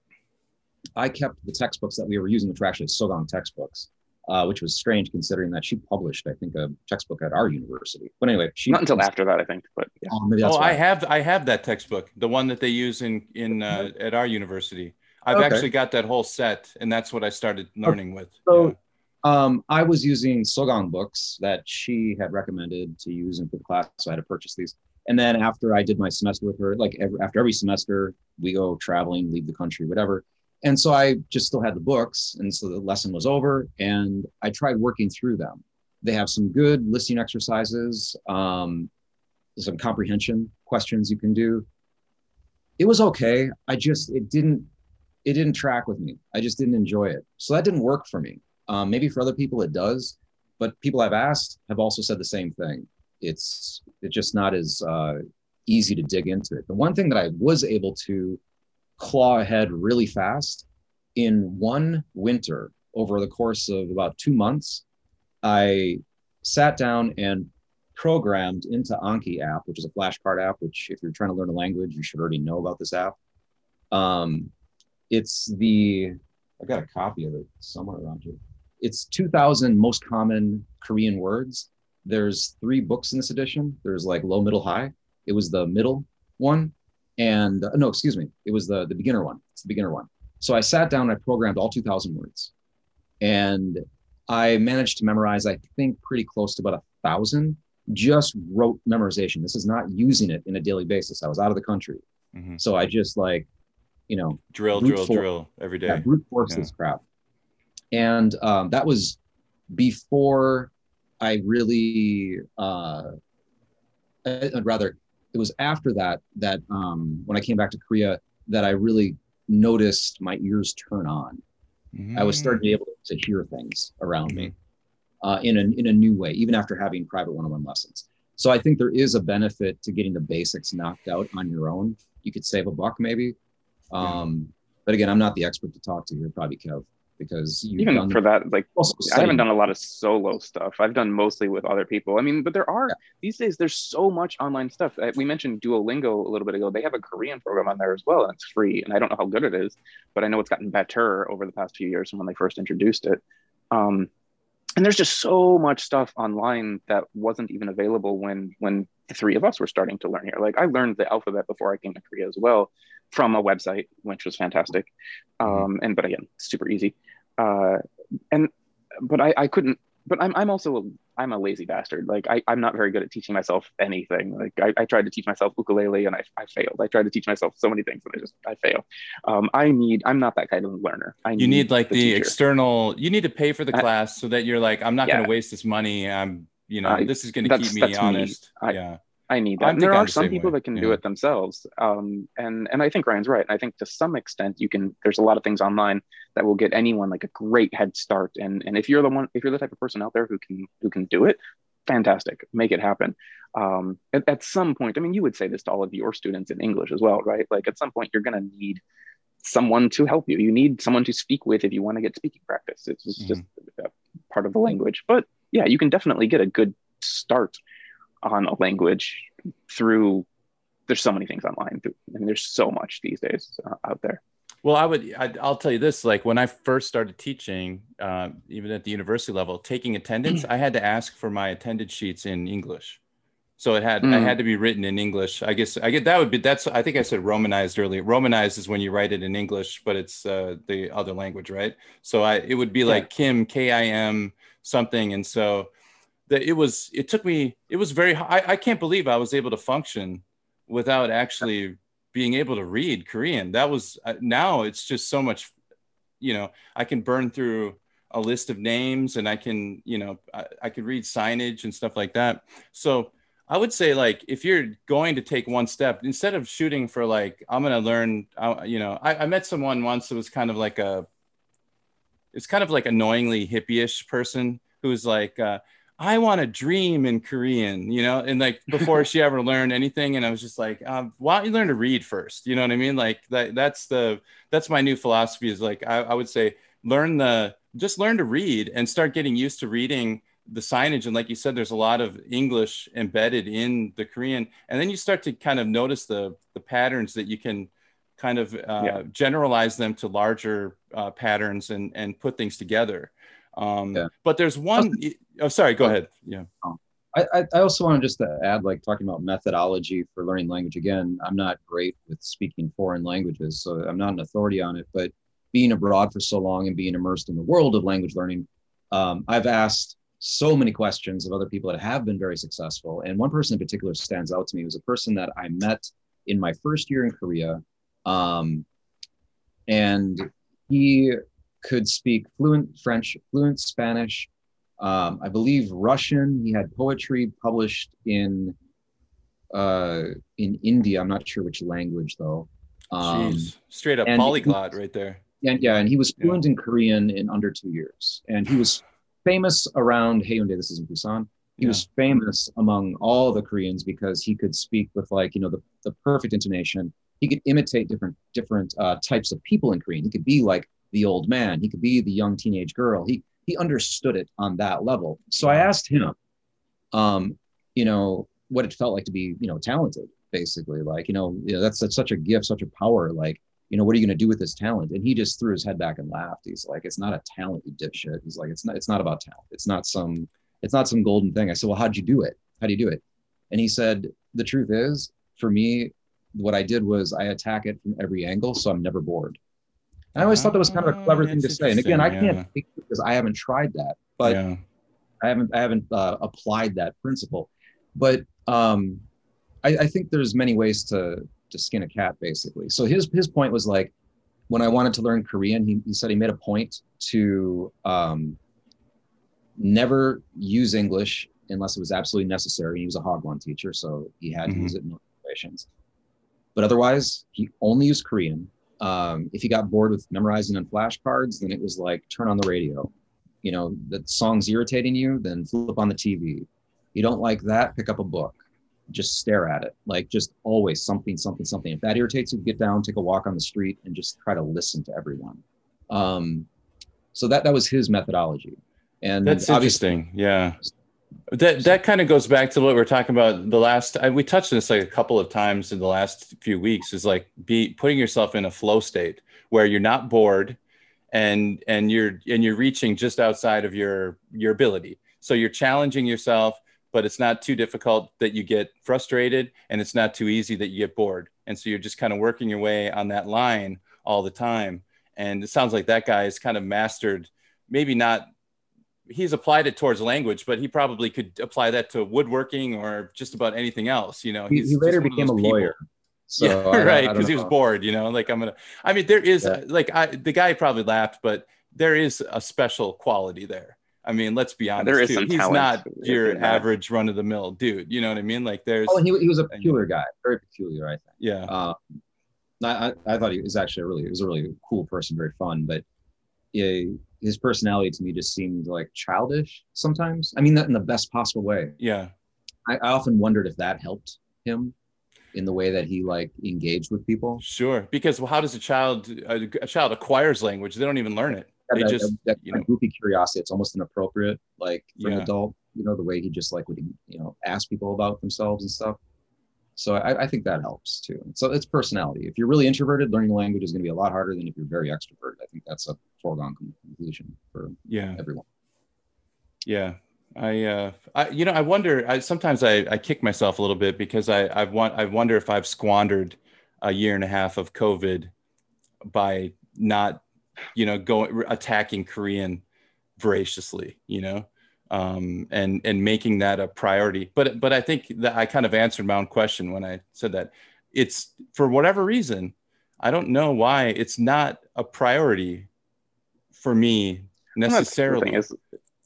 I kept the textbooks that we were using, which were actually Sogang textbooks, uh, which was strange considering that she published, I think, a textbook at our university. But anyway, she Not until after that, I think. But yeah. Oh, maybe that's Oh, why. I have I have that textbook, the one that they use in in uh, at our university. I've Okay. actually got that whole set, and that's what I started learning with. So- Yeah. Um, I was using Sogang books that she had recommended to use in for the class, so I had to purchase these. And then after I did my semester with her, like every, after every semester, we go traveling, leave the country, whatever. And so I just still had the books, and so the lesson was over, and I tried working through them. They have some good listening exercises, um, some comprehension questions you can do. It was okay. I just it didn't it didn't track with me. I just didn't enjoy it. So that didn't work for me. Um, maybe for other people it does, but people I've asked have also said the same thing. It's it's just not as uh, easy to dig into it. The one thing that I was able to claw ahead really fast in one winter over the course of about two months, I sat down and programmed into Anki app, which is a flashcard app. Which, if you're trying to learn a language, you should already know about this app. Um, it's the I got a copy of it somewhere around here. It's 2,000 most common Korean words. There's three books in this edition. There's like low, middle, high. It was the middle one, and uh, no, excuse me, it was the the beginner one. It's the beginner one. So I sat down and I programmed all 2,000 words, and I managed to memorize, I think, pretty close to about a thousand. Just rote memorization. This is not using it in a daily basis. I was out of the country, Mhm. so I just like, you know, Drill, drill, force. drill every day. yeah, brute force Yeah. this crap. And um, that was before I really, uh, I'd rather, it was after that, that um, when I came back to Korea, that I really noticed my ears turn on. I was Mm. starting to be able to hear things around me uh, in, a, in a new way, even after having private one on one lessons. So I think there is a benefit to getting the basics knocked out on your own. You could save a buck maybe. Um, But again, I'm not the expert to talk to here, probably Kev, because you've even done for that, like I haven't done a lot of solo stuff. I've done mostly with other people. I mean, but there are Yeah. these days. There's so much online stuff. Uh, We mentioned Duolingo a little bit ago. They have a Korean program on there as well, and it's free. And I don't know how good it is, but I know it's gotten better over the past few years from when they first introduced it. Um, and there's just so much stuff online that wasn't even available when when three of us were starting to learn here. Like I learned the alphabet before I came to Korea as well from a website, which was fantastic. Um, and but again, super easy. Uh, and but I, I couldn't but I'm, I'm also a, I'm a lazy bastard like I, i'm not very good at teaching myself anything like I, I tried to teach myself ukulele and I, I failed i tried to teach myself so many things and i just i fail um, i need i'm not that kind of learner i you need like the, teacher. external you need to pay for the I- class so that you're like i'm not going to waste this money i'm you know I- this is going to keep me that's me. honest I- yeah I need I that. And there I'm are the some people way, that can do it themselves. Um, and and I think Ryan's right. I think to some extent you can. There's a lot of things online that will get anyone like a great head start. And and if you're the one, if you're the type of person out there who can who can do it, fantastic, make it happen. Um, at, at some point, I mean, you would say this to all of your students in English as well, right? Like at some point, you're gonna need someone to help you. You need someone to speak with if you want to get speaking practice. It's just, just a part of the language. But yeah, you can definitely get a good start on a language through there's so many things online i mean there's so much these days uh, out there Well, I would. I, I'll tell you this: like when I first started teaching, uh, even at the university level, taking attendance, I had to ask for my attendance sheets in English. So it had I Mm. had to be written in English. I guess I get that would be that's I think I said Romanized earlier. Romanized is when you write it in English, but it's uh, the other language, right? So I it would be like Kim K I M something, and so that it was it took me it was very I, I can't believe I was able to function without actually being able to read Korean. That was uh, now it's just so much, you know, I can burn through a list of names and I can, you know, I, I could read signage and stuff like that. So I would say like if you're going to take one step instead of shooting for like I'm gonna learn, uh, you know, I, I met someone once that was kind of like a, it's kind of like annoyingly hippie-ish person who's like, uh, I want to dream in Korean, you know, and like before she ever learned anything, and I was just like, um, why don't you learn to read first? You know what I mean? Like that that's the that's my new philosophy is like I, I would say learn the just learn to read and start getting used to reading the signage and like you said there's a lot of english embedded in the korean and then you start to kind of notice the the patterns that you can kind of uh, Yeah. generalize them to larger uh, patterns and and put things together um, Yeah. but there's one oh sorry go ahead yeah I, I, I also want to just add, like talking about methodology for learning language. Again, I'm not great with speaking foreign languages, so I'm not an authority on it. But being abroad for so long and being immersed in the world of language learning, um, I've asked so many questions of other people that have been very successful. And one person in particular stands out to me. It was a person that I met in my first year in Korea, um, and he could speak fluent French, fluent Spanish, um, I believe Russian. He had poetry published in uh, in India. I'm not sure which language though. Um, Jeez. straight up polyglot right there and yeah, and he was Yeah. fluent in Korean in under two years, and he was famous around Haeundae. This is in Busan. He Yeah. was famous among all the Koreans because he could speak with like you know the, the perfect intonation. He could imitate different different uh, types of people in Korean. He could be like the old man. He could be the young teenage girl. He he understood it on that level. So I asked him, um, you know, what it felt like to be you know talented, basically. Like you know, you know that's, that's such a gift, such a power. Like you know, what are you going to do with this talent? And he just threw his head back and laughed. He's like, it's not a talent, you dipshit. He's like, it's not, it's not about talent. It's not some, it's not some golden thing. I said, well, how'd you do it? How do you do it? And he said, the truth is, for me, what I did was I attack it from every angle, so I'm never bored. And I always thought that was kind of a clever thing to say. And again, I interesting, can't yeah. because I haven't tried that, but yeah I haven't I haven't uh, applied that principle. But um, I, I think there's many ways to to skin a cat, basically. So his his point was like, when I wanted to learn Korean, he, he said he made a point to um, never use English unless it was absolutely necessary. He was a Hagwon teacher, so he had to Mhm. use it in situations. But otherwise, he only used Korean. Um, if he got bored with memorizing on flashcards, then it was like turn on the radio. You know, the song's irritating you, then flip on the TV. You don't like that, pick up a book. Just stare at it. Like just always something, something, something. If that irritates you, get down, take a walk on the street, and just try to listen to everyone. Um, so that that was his methodology. And That's interesting. Yeah. That that kind of goes back to what we are talking about the last I, we touched on this like a couple of times in the last few weeks is like be putting yourself in a flow state where you're not bored and and you're and you're reaching just outside of your your ability. So you're challenging yourself but it's not too difficult that you get frustrated and it's not too easy that you get bored. And so you're just kind of working your way on that line all the time. And it sounds like that guy has kind of mastered maybe not he's applied it towards language, but he probably could apply that to woodworking or just about anything else. You know, he, he's he later became a people. lawyer. So yeah, I right. Because he was bored. You know, like I'm gonna. I mean, there is Yeah. like I the guy probably laughed, but there is a special quality there. I mean, let's be honest. There is too. some He's not your in average run of the mill dude. You know what I mean? Like there's Oh, he, he was a peculiar guy, very peculiar, I think. yeah. Uh, I, I, I thought he was actually a really, he was a really cool person, very fun, but yeah, his personality to me just seemed like childish sometimes. I mean that in the best possible way. Yeah. I, I often wondered if that helped him in the way that he like engaged with people. Sure. Because well, how does a child a, a child acquires language? They don't even learn it. They that, just that, that you know. goofy curiosity, it's almost inappropriate, like for an adult, you know, the way he just like would, you know, ask people about themselves and stuff. So I, I think that helps too. So it's personality. If you're really introverted, learning a language is going to be a lot harder than if you're very extroverted. I think that's a foregone conclusion for Yeah. everyone. Yeah. I, uh, I, you know, I wonder, I, sometimes I, I kick myself a little bit because I, I want, I wonder if I've squandered a year and a half of COVID by not, you know, going attacking Korean voraciously, you know, um, and, and making that a priority. But, but I think that I kind of answered my own question when I said that it's for whatever reason, I don't know why it's not a priority for me Well, that's the necessarily. thing is,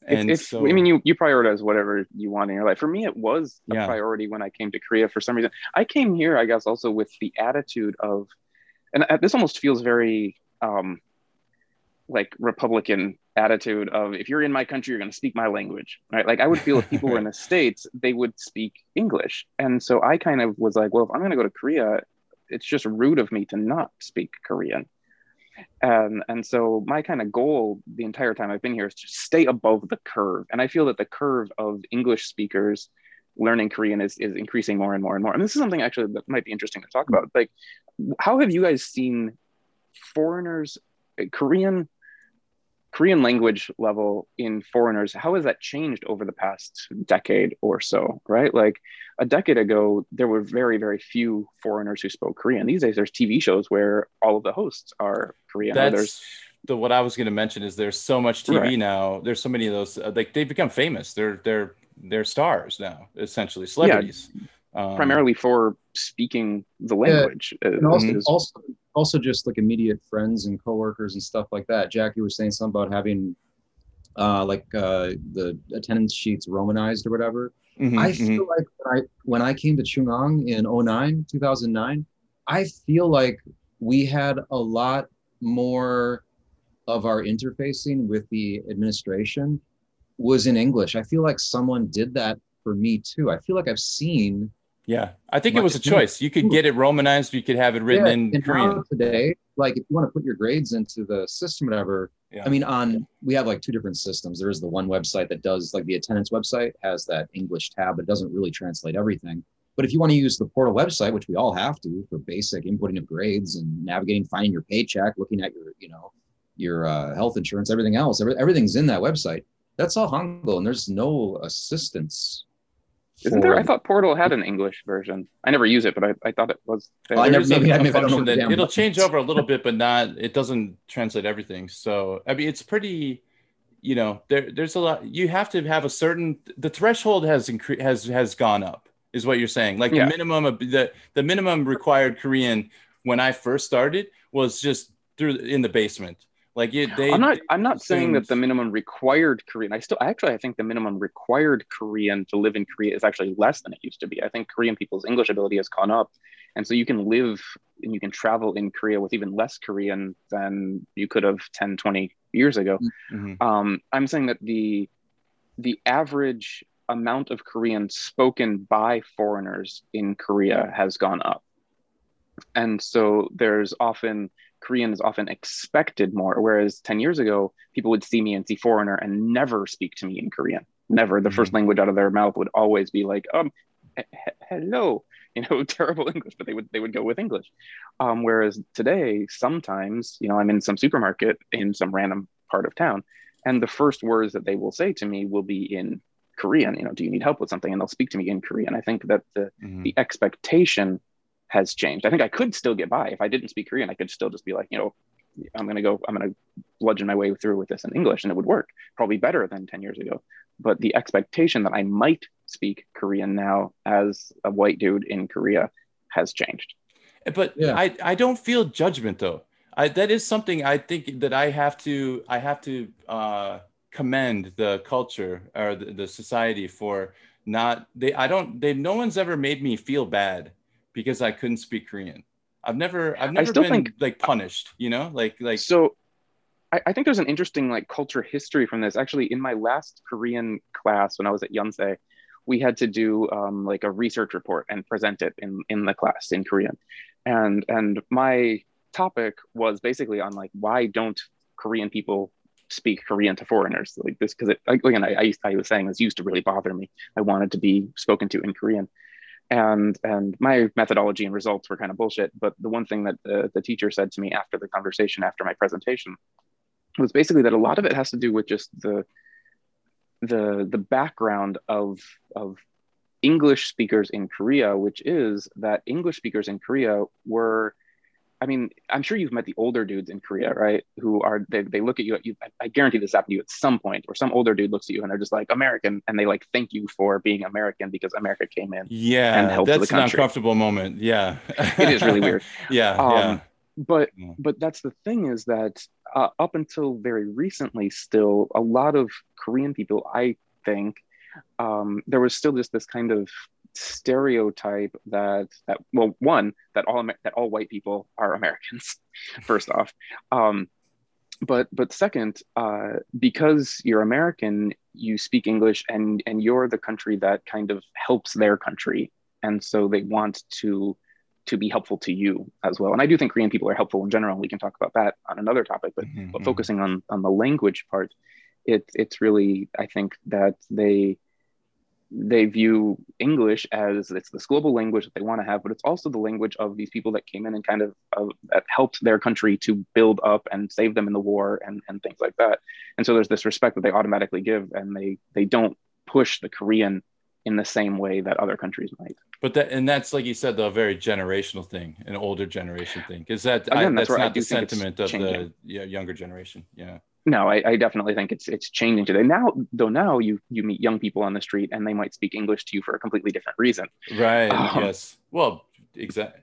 If- and so I mean, you you prioritize whatever you want in your life. For me, it was a Yeah. priority when I came to Korea. For some reason, I came here, I guess, also with the attitude of, and this almost feels very um, like Republican attitude of if you're in my country, you're going to speak my language, right? Like I would feel if people were in the states, they would speak English, and so I kind of was like, well, if I'm going to go to Korea, it's just rude of me to not speak Korean. And, and so my kind of goal the entire time I've been here is to stay above the curve. And I feel that the curve of English speakers learning Korean is, is increasing more and more and more. And this is something actually that might be interesting to talk about. Like, how have you guys seen foreigners, uh, Korean, Korean language level in foreigners? How has that changed over the past decade or so? Right, like a decade ago, there were very, very few foreigners who spoke Korean. These days, there's TV shows where all of the hosts are Korean. or there's that's the what I was going to mention is there's so much TV Right. now. There's so many of those. uh, Like they've become famous. They're they're they're stars now, essentially celebrities. Um, primarily for speaking the language. Uh, and also, is- also also just like immediate friends and coworkers and stuff like that. Jackie was saying something about having uh like uh the attendance sheets romanized or whatever. Mhm, i mhm. feel like when i when i came to chungang in 09 2009 i feel like we had a lot more of our interfacing with the administration was in english. I feel like someone did that for me too. I feel like i've seen Yeah, I think it was a choice. You could get it romanized. You could have it written in and Korean. today, like if you want to put your grades into the system, whatever. Yeah. I mean, on we have like two different systems. There is the one website that does like the attendance website has that English tab, but it doesn't really translate everything. But if you want to use the portal website, which we all have to for basic inputting of grades and navigating, finding your paycheck, looking at your, you know, your uh, health insurance, everything else, every, everything's in that website. That's all Hangul, and there's no assistance. Isn't there? I thought Portal had an English version. I never use it, but I, I thought it was. Well, I never- is a- maybe I- a maybe I don't know function that it'll change over a little bit, but not. It doesn't translate everything. So I mean, it's pretty. You know, there there's a lot. You have to have a certain. The threshold has incre- has has gone up. Is what you're saying? Like Yeah. the minimum of the the minimum required Korean when I first started was just through in the basement. Like they. I'm not. I'm not saying that the minimum required Korean. I still actually I think the minimum required Korean to live in Korea is actually less than it used to be. I think Korean people's English ability has gone up, and so you can live and you can travel in Korea with even less Korean than you could have 10, 20 years ago. Mhm. Um, I'm saying that the the average amount of Korean spoken by foreigners in Korea has gone up. And so there's often Korean is often expected more, whereas 10 years ago, people would see me and see foreigner and never speak to me in Korean. Never. The first language out of their mouth would always be like, um, he- he- hello, you know, terrible English, but they would they would go with English. Um, whereas today, sometimes, you know, I'm in some supermarket in some random part of town, and the first words that they will say to me will be in Korean. You know, do you need help with something? And they'll speak to me in Korean. I think that the Mhm. the expectation has changed. I think I could still get by if I didn't speak Korean. I could still just be like, you know, I'm gonna go, I'm gonna bludgeon my way through with this in English, and it would work probably better than 10 years ago. But the expectation that I might speak Korean now as a white dude in Korea has changed. but Yeah. I, I don't feel judgment though. I, that is something I think that I have to I have to uh, commend the culture or the, the society for not they I don't they no one's ever made me feel bad because I couldn't speak Korean. I've never I've never been think- like punished, you know, like like so I, I think there's an interesting like culture history from this. Actually, in my last Korean class when I was at Yonsei, we had to do um, like a research report and present it in in the class in Korean, and and my topic was basically on like why don't Korean people speak Korean to foreigners like this because it like again I, I, used, I was saying this used to really bother me. I wanted to be spoken to in Korean and and my methodology and results were kind of bullshit but the one thing that the, the teacher said to me after the conversation after my presentation was basically that a lot of it has to do with just the the the background of of english speakers in korea which is that english speakers in korea were I mean, I'm sure you've met the older dudes in Korea, right? Who are they, they look at you, you I guarantee this happened to you at some point or some older dude looks at you and they're just like American and they like thank you for being American because America came in. and yeah, help to the that's an uncomfortable moment. Yeah, It is really weird. yeah, Um, yeah. but Yeah. but that's the thing is that uh, up until very recently still a lot of korean people i think um, there was still just this kind of stereotype that that well one that all that all white people are americans first off. Um, but but second uh, because you're american you speak english and and you're the country that kind of helps their country. And so they want to to be helpful to you as well. And i do think korean people are helpful in general. We can talk about that on another topic but Mhm, but mhm. focusing on on the language part it it's really i think that they they view english as it's this global language that they want to have but it's also the language of these people that came in and kind of uh, that helped their country to build up and save them in the war and and things like that and so there's this respect that they automatically give and they they don't push the korean in the same way that other countries might But that and that's like you said, though, a very generational thing, an older generation thing, because that I, that's, that's not the sentiment of the changing. yeah, younger generation. Yeah. No I, I definitely think it's it's changing today now though now you you meet young people on the street and they might speak english to you for a completely different reason Right. Um, yes. Well, exactly.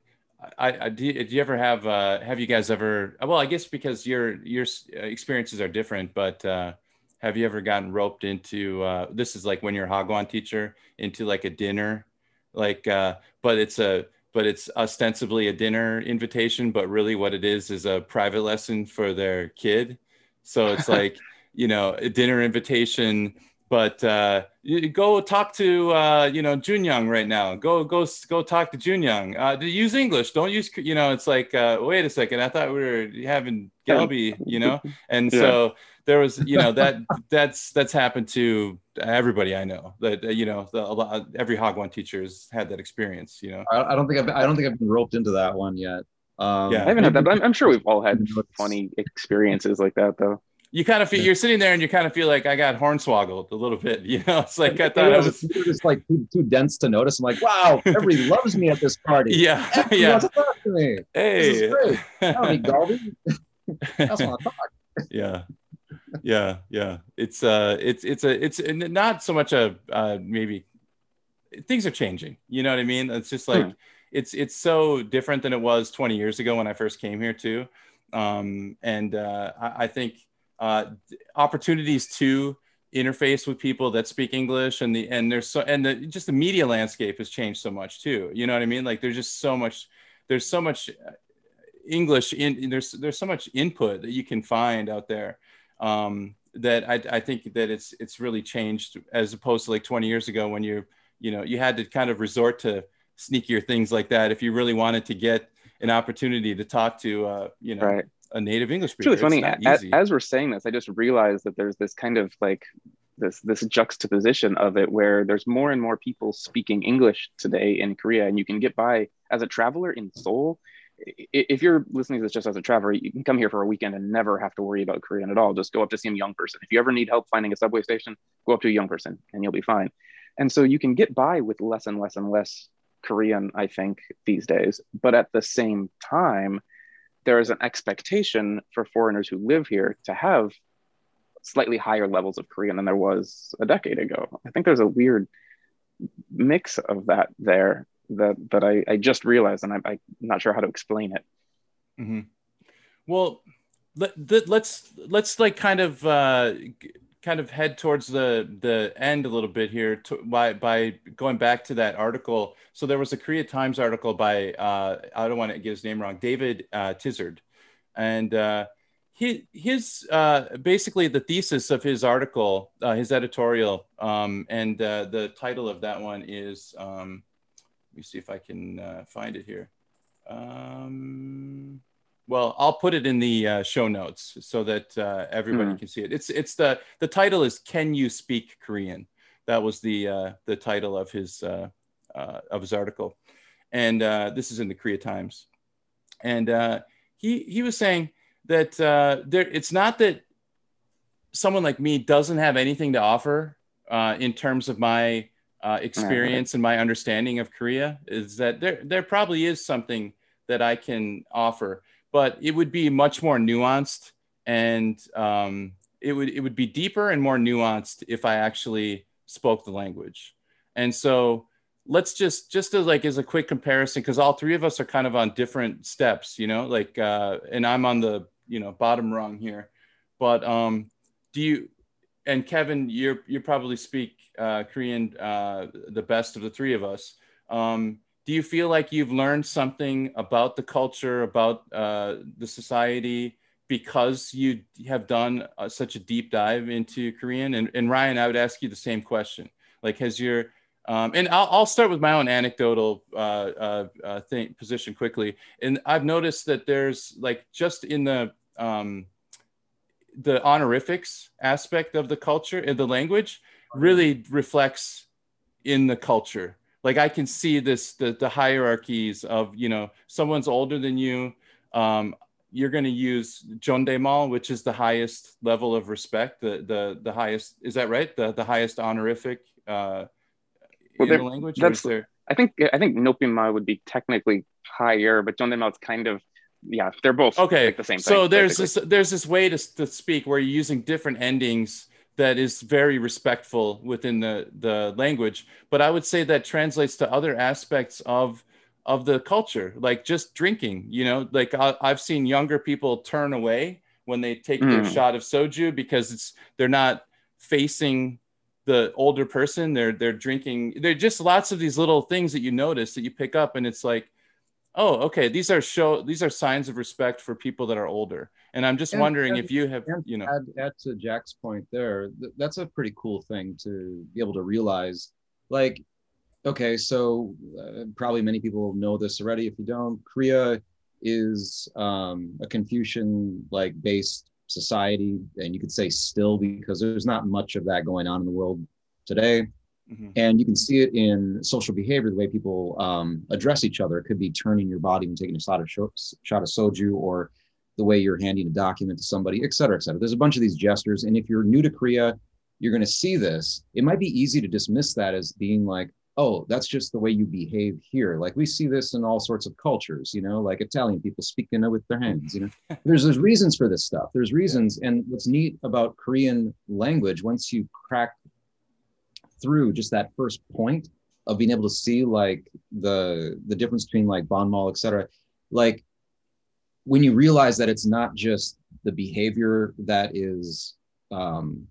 I, I do, you- do you ever have uh have you guys ever well I guess because your your uh, experiences are different but uh have you ever gotten roped into uh this is like when you're a Hagwon teacher into like a dinner like uh but it's a but it's ostensibly a dinner invitation but really what it is is a private lesson for their kid so it's like you know a dinner invitation but uh go talk to uh you know Junyoung right now. Go go go talk to Junyoung uh use english. Don't use you know it's like uh wait a second. I thought we were having Galbi, you know? And Yeah. so there was you know that that's that's happened to everybody i know that you know the, a lot, every hagwon teacher has had that experience you know? I, I don't think I've I don't think I've been roped into that one yet. Um, Yeah. i haven't had that but I'm, I'm sure we've all had funny experiences like that though you kind of feel Yeah. you're sitting there and you kind of feel like i got hornswoggled a little bit you know it's like i Maybe thought i was was just, just like too, too dense to notice. I'm like, wow, everybody loves me at this party. yeah Everybody yeah wants to talk to me. hey This is great. Howdy, Galbi. I also want to talk. yeah yeah yeah it's uh it's it's a it's not so much a uh maybe things are changing you know what i mean it's just like Hmm. It's it's so different than it was 20 years ago when i first came here too. Um and uh i, I think uh opportunities to interface with people that speak english and the and there's so and the just the media landscape has changed so much too. You know what i mean? Like there's just so much there's so much uh, english in there's there's so much input that you can find out there um that I, I think that it's it's really changed as opposed to like 20 years ago when you you know you had to kind of resort to sneakier things like that if you really wanted to get an opportunity to talk to uh you know right. a native english speaker. it's really funny easy. as we're saying this i just realized that there's this kind of like this this juxtaposition of it where there's more and more people speaking english today in korea and you can get by as a traveler in seoul. If you're listening to this just as a traveler you can come here for a weekend and never have to worry about korean at all. Just go up to see a young person. If you ever need help finding a subway station go up to a young person and you'll be fine. And so you can get by with less and less and less korean i think these days but at the same time there is an expectation for foreigners who live here to have slightly higher levels of Korean than there was a decade ago. I think there's a weird mix of that there that that I, I just realized, and I, I'm not sure how to explain it. Mhm. Well, let, let, let's let's like kind of uh, kind of head towards the the end a little bit here to, by by going back to that article. So there was a Korea Times article by uh, I don't want to get his name wrong, David uh, Tizzard, and uh, he his uh, basically the thesis of his article, uh, his editorial, um, and uh, the title of that one is. Um, let me see if I can find it here. Um, well, I'll put it in the uh, show notes so that uh, everybody Hmm. can see it. It's it's the the title is "Can You Speak Korean?" That was the uh, the title of his uh, uh, of his article, and uh, this is in the Korea Times, and uh, he he was saying that uh, there it's not that someone like me doesn't have anything to offer uh, in terms of my uh, experience and my understanding of Korea is that there there probably is something that I can offer, but it would be much more nuanced and um, it would it would be deeper and more nuanced if I actually spoke the language. And so let's just just as like as a quick comparison because all three of us are kind of on different steps you know like uh and i'm on the you know bottom rung here but um do you and kevin you're you probably speak uh korean uh the best of the three of us um do you feel like you've learned something about the culture about uh the society because you have done uh, such a deep dive into korean and, and ryan i would ask you the same question like has your um, and I'll, I'll, start with my own anecdotal uh, uh, uh, thing, position quickly. And I've noticed that there's like just in the um, the honorifics aspect of the culture and the language really reflects in the culture. Like I can see this the the hierarchies of you know someone's older than you. Um, you're going to use Jondaemal, which is the highest level of respect, the the the highest. Is that right? The the highest honorific. Uh, well, in the language? That's, there... I think I think Nopima would be technically higher, but Jondaemal is kind of yeah, they're both okay. Like the same. So thing, there's this there's this way to, to speak where you're using different endings that is very respectful within the the language. But I would say that translates to other aspects of of the culture, like just drinking. You know, like I, have seen younger people turn away when they take mm. their hmm. shot of soju because it's they're not facing the older person they're they're drinking they're just lots of these little things that you notice that you pick up and it's like oh okay these are show these are signs of respect for people that are older and i'm just and, wondering and, if you have you know add, add to jack's point there th- that's a pretty cool thing to be able to realize like okay so uh, probably many people know this already if you don't korea is um, a confucian like based society, and you could say still because there's not much of that going on in the world today. Mm-hmm. And you can see it in social behavior, the way people um, address each other. It could be turning your body and taking a shot of, shot of soju, or the way you're handing a document to somebody, et cetera, et cetera. There's a bunch of these gestures. And if you're new to Korea, you're going to see this. It might be easy to dismiss that as being like, oh, that's just the way you behave here. Like we see this in all sorts of cultures, you know, like Italian people speaking with their hands, you know. there's there's reasons for this stuff. There's reasons. And what's neat about Korean language, once you crack through just that first point of being able to see like the the difference between like banmal, et cetera, like when you realize that it's not just the behavior that is um,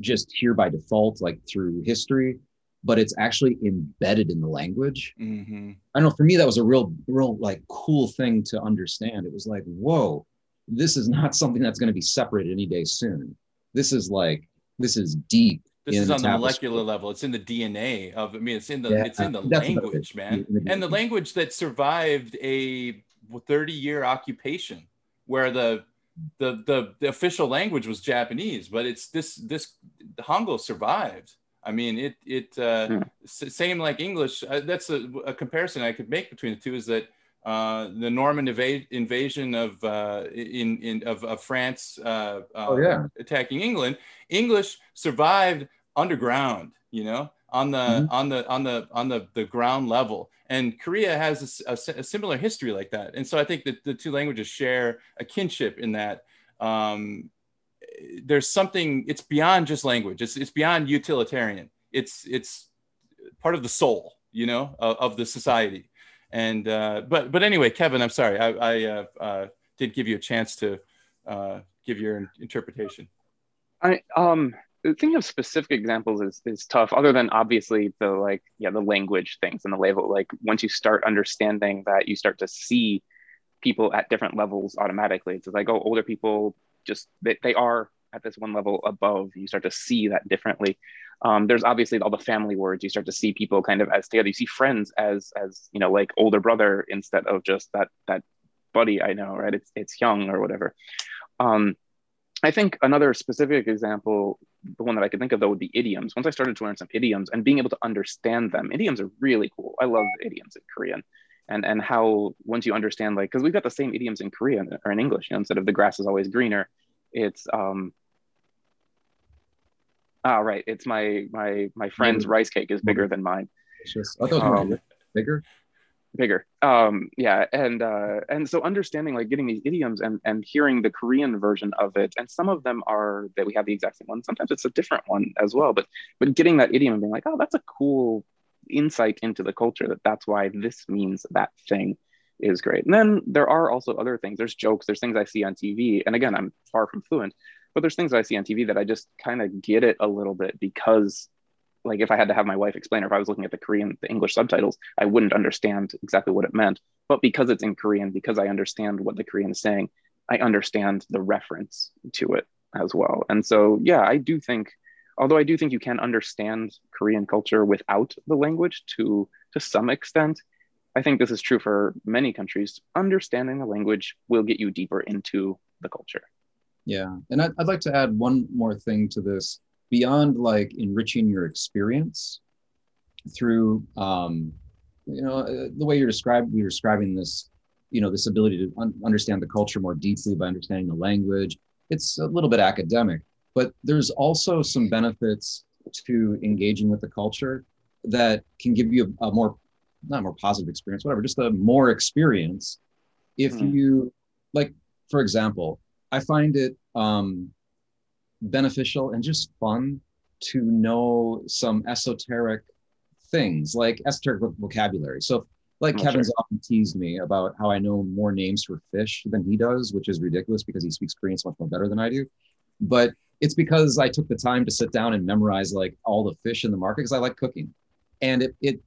just here by default, like through history, but it's actually embedded in the language. Mm-hmm. I know for me that was a real, real like cool thing to understand. It was like, whoa, this is not something that's going to be separated any day soon. This is like, this is deep. This is on the molecular level. It's in the DNA of. I mean, it's in the yeah, it's in the language, man, and the language that survived a 30 year occupation, where the the the the official language was Japanese, but it's this this the Hangul survived I mean, it it uh, hmm. same like English. Uh, that's a, a, comparison I could make between the two. Is that uh, the Norman eva- invasion of uh, in in of, of France uh, oh, yeah. attacking England? English survived underground. You know, on the mm-hmm. on the on the on the the ground level. And Korea has a, a, a, similar history like that. And so I think that the two languages share a kinship in that. Um, there's something it's beyond just language it's, it's beyond utilitarian it's it's part of the soul you know of, of the society and uh, but but anyway kevin i'm sorry. I, I uh, uh, did give you a chance to uh, give your interpretation. I um thinking of specific examples is, is tough other than obviously the like yeah the language things and the label. Like once you start understanding that you start to see people at different levels automatically. It's like oh older people just they, they are at this one level above you start to see that differently. Um, there's obviously all the family words. You start to see people kind of as together. You see friends as as you know like older brother instead of just that that buddy i know right? It's it's young or whatever. Um, i think another specific example the one that i could think of though would be idioms. Once i started to learn some idioms and being able to understand them idioms are really cool. I love idioms in korean. And and how once you understand like because we've got the same idioms in Korean or in English, you know, instead of the grass is always greener, it's um ah right, it's my my my friend's mm-hmm. rice cake is bigger than mine. It's just I thought um, bigger. Bigger. Um yeah, and uh and so understanding like getting these idioms and and hearing the Korean version of it, and some of them are that we have the exact same one. Sometimes it's a different one as well, but but getting that idiom and being like, oh, that's a cool insight into the culture that that's why this means that thing is great. And then there are also other things. There's jokes, there's things I see on TV. And again, I'm far from fluent, but there's things that I see on TV that I just kind of get it a little bit because like if I had to have my wife explain or if I was looking at the Korean, the English subtitles, I wouldn't understand exactly what it meant. But because it's in Korean, because I understand what the Korean is saying, I understand the reference to it as well. And so, yeah, I do think, although I do think you can understand Korean culture without the language to to some extent, I think this is true for many countries. Understanding the language will get you deeper into the culture. Yeah. And I'd, I'd like to add one more thing to this beyond like enriching your experience through, um, you know, uh, the way you're describing, you're describing this, you know, this ability to un- understand the culture more deeply by understanding the language. It's a little bit academic, but there's also some benefits to engaging with the culture that can give you a, a more not more positive experience, whatever, just a more experience. If mm. you like, for example, I find it um, beneficial and just fun to know some esoteric things like esoteric vocabulary. So, like oh, Kevin's sure. often teased me about how I know more names for fish than he does, which is ridiculous because he speaks Korean so much more better than I do. But it's because I took the time to sit down and memorize like all the fish in the market because I like cooking. And it, it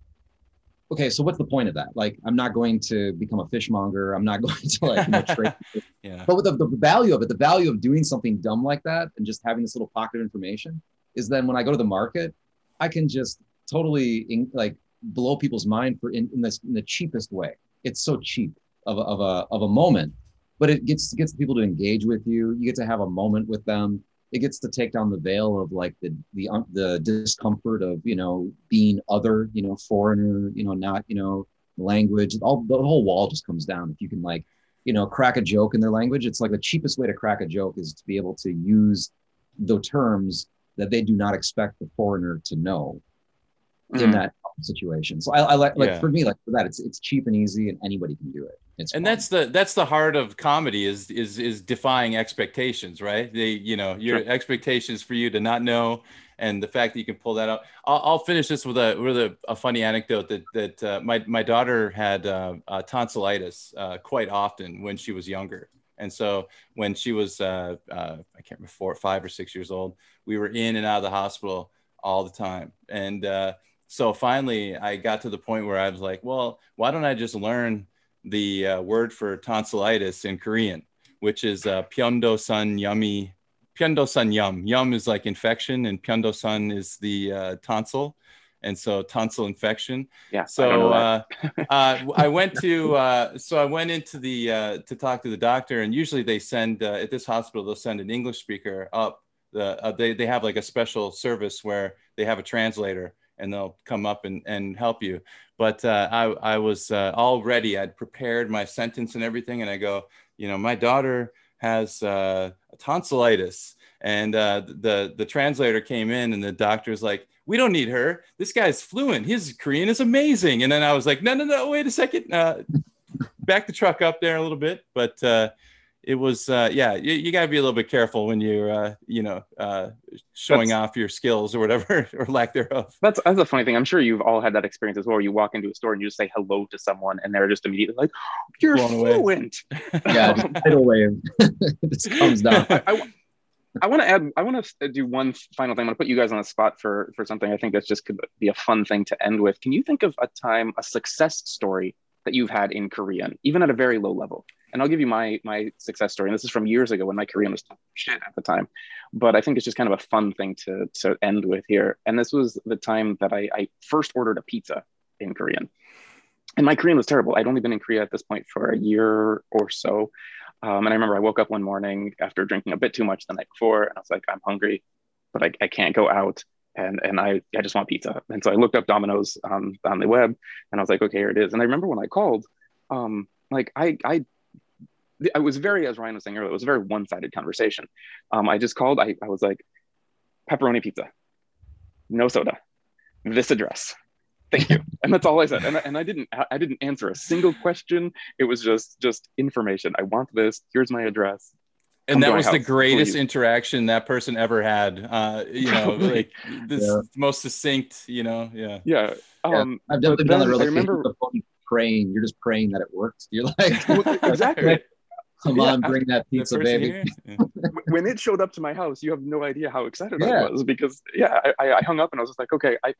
okay, so what's the point of that? Like, I'm not going to become a fishmonger. I'm not going to like, you know, trade. yeah. But with the, the value of it, the value of doing something dumb like that and just having this little pocket of information is then when I go to the market, I can just totally in, like blow people's mind for in, in this in the cheapest way. It's so cheap of a, of a of a moment, but it gets gets people to engage with you. You get to have a moment with them it gets to take down the veil of like the the the discomfort of you know being other you know foreigner you know not you know language all the whole wall just comes down if you can like you know crack a joke in their language it's like the cheapest way to crack a joke is to be able to use the terms that they do not expect the foreigner to know mm-hmm. in that situation so i, I like like yeah. for me like for that it's it's cheap and easy and anybody can do it it's and fun. that's the that's the heart of comedy is is is defying expectations, right? They you know your sure. expectations for you to not know, and the fact that you can pull that out. I'll, I'll finish this with a with a, a funny anecdote that that uh, my my daughter had uh, uh, tonsillitis uh, quite often when she was younger, and so when she was uh, uh, I can't remember four, five or six years old, we were in and out of the hospital all the time, and so finally I got to the point where I was like, well, why don't I just learn the uh, word for tonsillitis in Korean, which is uh, pyeondo sun yummy. Pyeondo sun yum. Yum is like infection, and pyeondo sun is the uh, tonsil, and so tonsil infection. Yeah. So I, uh, uh, I went to uh, so I went into the uh, to talk to the doctor, and usually they send uh, at this hospital they'll send an English speaker up. The uh, they they have like a special service where they have a translator and they'll come up and, and help you. But uh, I, I was uh, all ready. I'd prepared my sentence and everything. And I go, you know, my daughter has uh, tonsillitis. And uh, the, the translator came in and the doctor's like, we don't need her. This guy's fluent. His Korean is amazing. And then I was like, no, no, no, wait a second. Uh, back the truck up there a little bit. But uh, it was uh, yeah you, you got to be a little bit careful when you're uh, you know uh, showing that's, off your skills or whatever or lack thereof that's that's a funny thing i'm sure you've all had that experience as well where you walk into a store and you just say hello to someone and they're just immediately like you're Blown fluent yeah tidal wave just comes down I, I, I want to add. I want to do one final thing. I'm going to put you guys on the spot for for something. I think that's just could be a fun thing to end with. Can you think of a time, a success story that you've had in Korean, even at a very low level? And I'll give you my my success story. And this is from years ago when my Korean was shit at the time, but I think it's just kind of a fun thing to to end with here. And this was the time that I, I first ordered a pizza in Korean, and my Korean was terrible. I'd only been in Korea at this point for a year or so. Um, and I remember I woke up one morning after drinking a bit too much the night before, and I was like, I'm hungry, but I, I can't go out and and I, I just want pizza. And so I looked up Domino's on, on the web and I was like, okay, here it is. And I remember when I called, um, like I I I was very, as Ryan was saying earlier, it was a very one-sided conversation. Um, I just called. I, I was like, pepperoni pizza, no soda, this address. Thank you, and that's all I said. And, and I didn't, I didn't answer a single question. It was just, just information. I want this. Here's my address. and Come that my was the greatest please. interaction that person ever had. Uh, you know, like this Yeah. most succinct. You know, yeah. Yeah. Yeah, Um, I've definitely but done the then I remember- the phone praying. You're just praying that it works. You're like, exactly. Come Yeah, on, bring that That pizza, baby. Yeah. when it showed up to my house, you have no idea how excited Yeah. I was because yeah, I- I, I hung up and I was just like, okay, I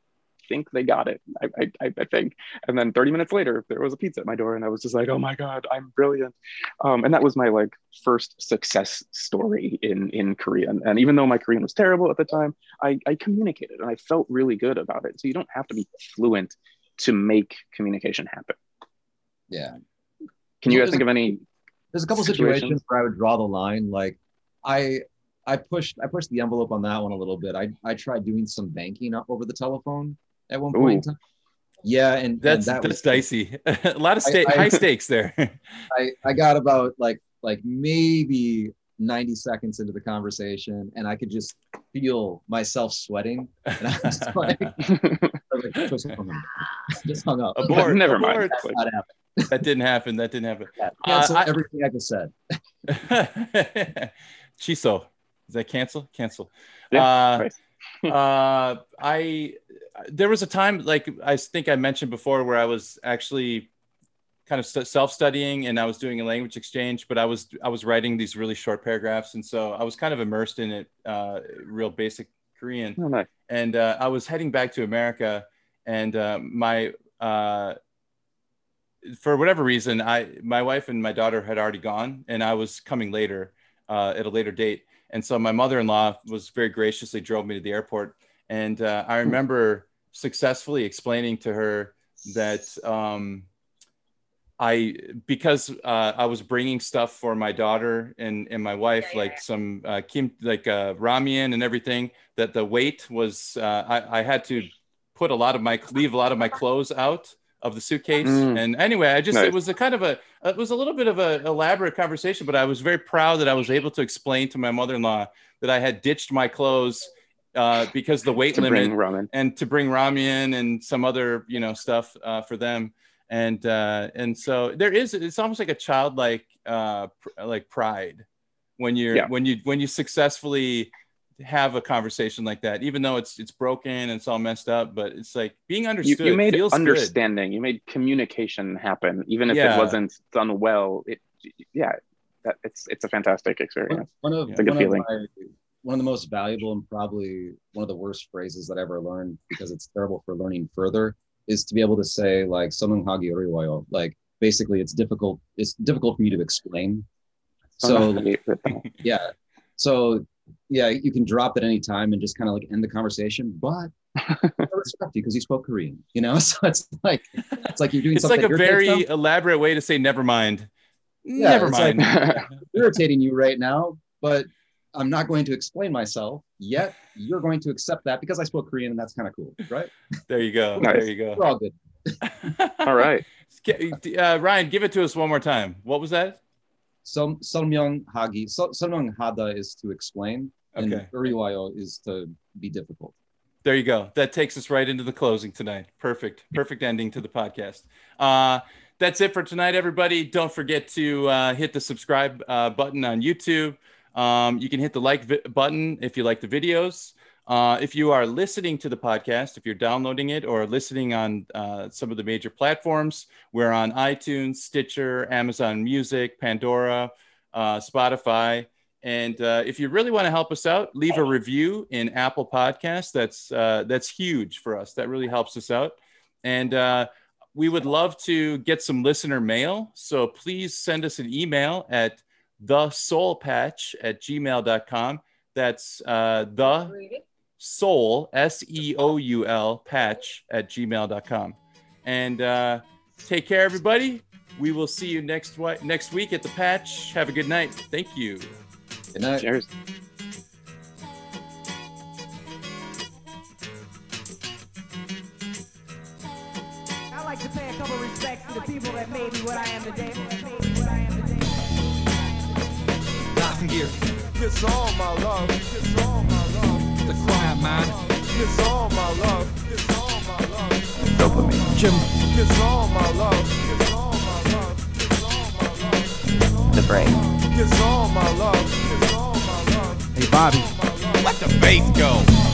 think they got it. I, I, I- I think. And then 30 minutes later, there was a pizza at my door, and I was just like, oh my god, I'm brilliant. Um, and that was my like first success story in in Korean. And even though my Korean was terrible at the time, I, I communicated and I felt really good about it. So you don't have to be fluent to make communication happen. Yeah. Can you guys think of any? There's a couple Situations. situations where I would draw the line. Like I I pushed I pushed the envelope on that one a little bit. I I tried doing some banking up over the telephone at one point in Ooh. time. Yeah, and, and That's that that's was, dicey. a lot of sta- I- high stakes there. I, I got about like like maybe 90 seconds into the conversation and I could just feel myself sweating. And I was like, I was like just hung up. just hung up. Abort. Never mind. abort. Happening. That didn't happen. That didn't happen. Yeah, Cancel Uh, everything I just said. Chiso. Is that cancel? Cancel. Yeah, uh, uh, I there was a time like I think I mentioned before where I was actually kind of st- self-studying and I was doing a language exchange, but I was I was writing these really short paragraphs, and so I was kind of immersed in it, uh, real basic Korean Oh, nice. and uh, I was heading back to America, and uh, my uh, for whatever reason, I my wife and my daughter had already gone, and I was coming later uh, at a later date, and so my mother-in-law was very graciously drove me to the airport, and uh, I remember successfully explaining to her that. Um, I because uh, I was bringing stuff for my daughter and, and my wife, Yeah, yeah, like yeah. some uh, kim like uh, ramen and everything. That the weight was uh, I, I had to put a lot of my leave a lot of my clothes out of the suitcase. Mm. And anyway, I just Nice. it was a kind of a it was a little bit of a elaborate conversation, but I was very proud that I was able to explain to my mother-in-law that I had ditched my clothes uh, because the weight limit and to bring ramen and some other you know stuff uh, for them and uh, and so there is it's almost like a childlike uh, pr- like pride when you're Yeah. when you when you successfully have a conversation like that even though it's it's broken and it's all messed up but it's like being understood you made feels good. understanding. You made communication happen, even if Yeah. it wasn't done well. It, yeah, that it's it's a fantastic experience. One of, It's a good one, of feeling. my, one of the most valuable and probably one of the worst phrases that I ever learned because it's terrible for learning further is to be able to say like "sonung hagi. Like basically, it's difficult. It's difficult for me to explain. So yeah, so yeah, you can drop at any time and just kind of like end the conversation, but I respect you because you spoke Korean. You know, so it's like it's like you're doing it's something. like a very them. elaborate way to say never mind Yeah, never it's like- mind irritating you right now, but I'm not going to explain myself yet. You're going to accept that because I spoke Korean and that's kind of cool, right? there you go Nice. there you go We're all good. All right. uh, ryan give it to us one more time what was that so Selmyung Hagi. Sel- Hada is to explain, and Uriwayo is to be difficult. There you go. That takes us right into the closing tonight. Perfect. Perfect ending to the podcast. Uh, that's it for tonight, everybody. Don't forget to uh, hit the subscribe uh, button on YouTube. Um, you can hit the like vi- button if you like the videos. Uh, if you are listening to the podcast, if you're downloading it or listening on uh, some of the major platforms, we're on iTunes, Stitcher, Amazon Music, Pandora, uh, Spotify. And uh, if you really want to help us out, leave a review in Apple Podcasts. That's uh, that's huge for us. That really helps us out. And we would love to get some listener mail. So please send us an email at the seoulpatch at gmail.com. That's the Seoul, S E O U L, patch at gmail.com. And uh, take care, everybody. We will see you next, wi- next week at the patch. Have a good night. Thank you. Good night. Cheers. I'd like to pay a couple respects to the people that made me what I am today. What I am today. Gear. Kiss all my love. Kiss all my love. The quiet man. Kiss all my love. Kiss all my love. Dopamine. Jim. Kiss all my love. Kiss all my love. Kiss all my love. The brain. Kiss all my love. Kiss Bobby. Let the bass go.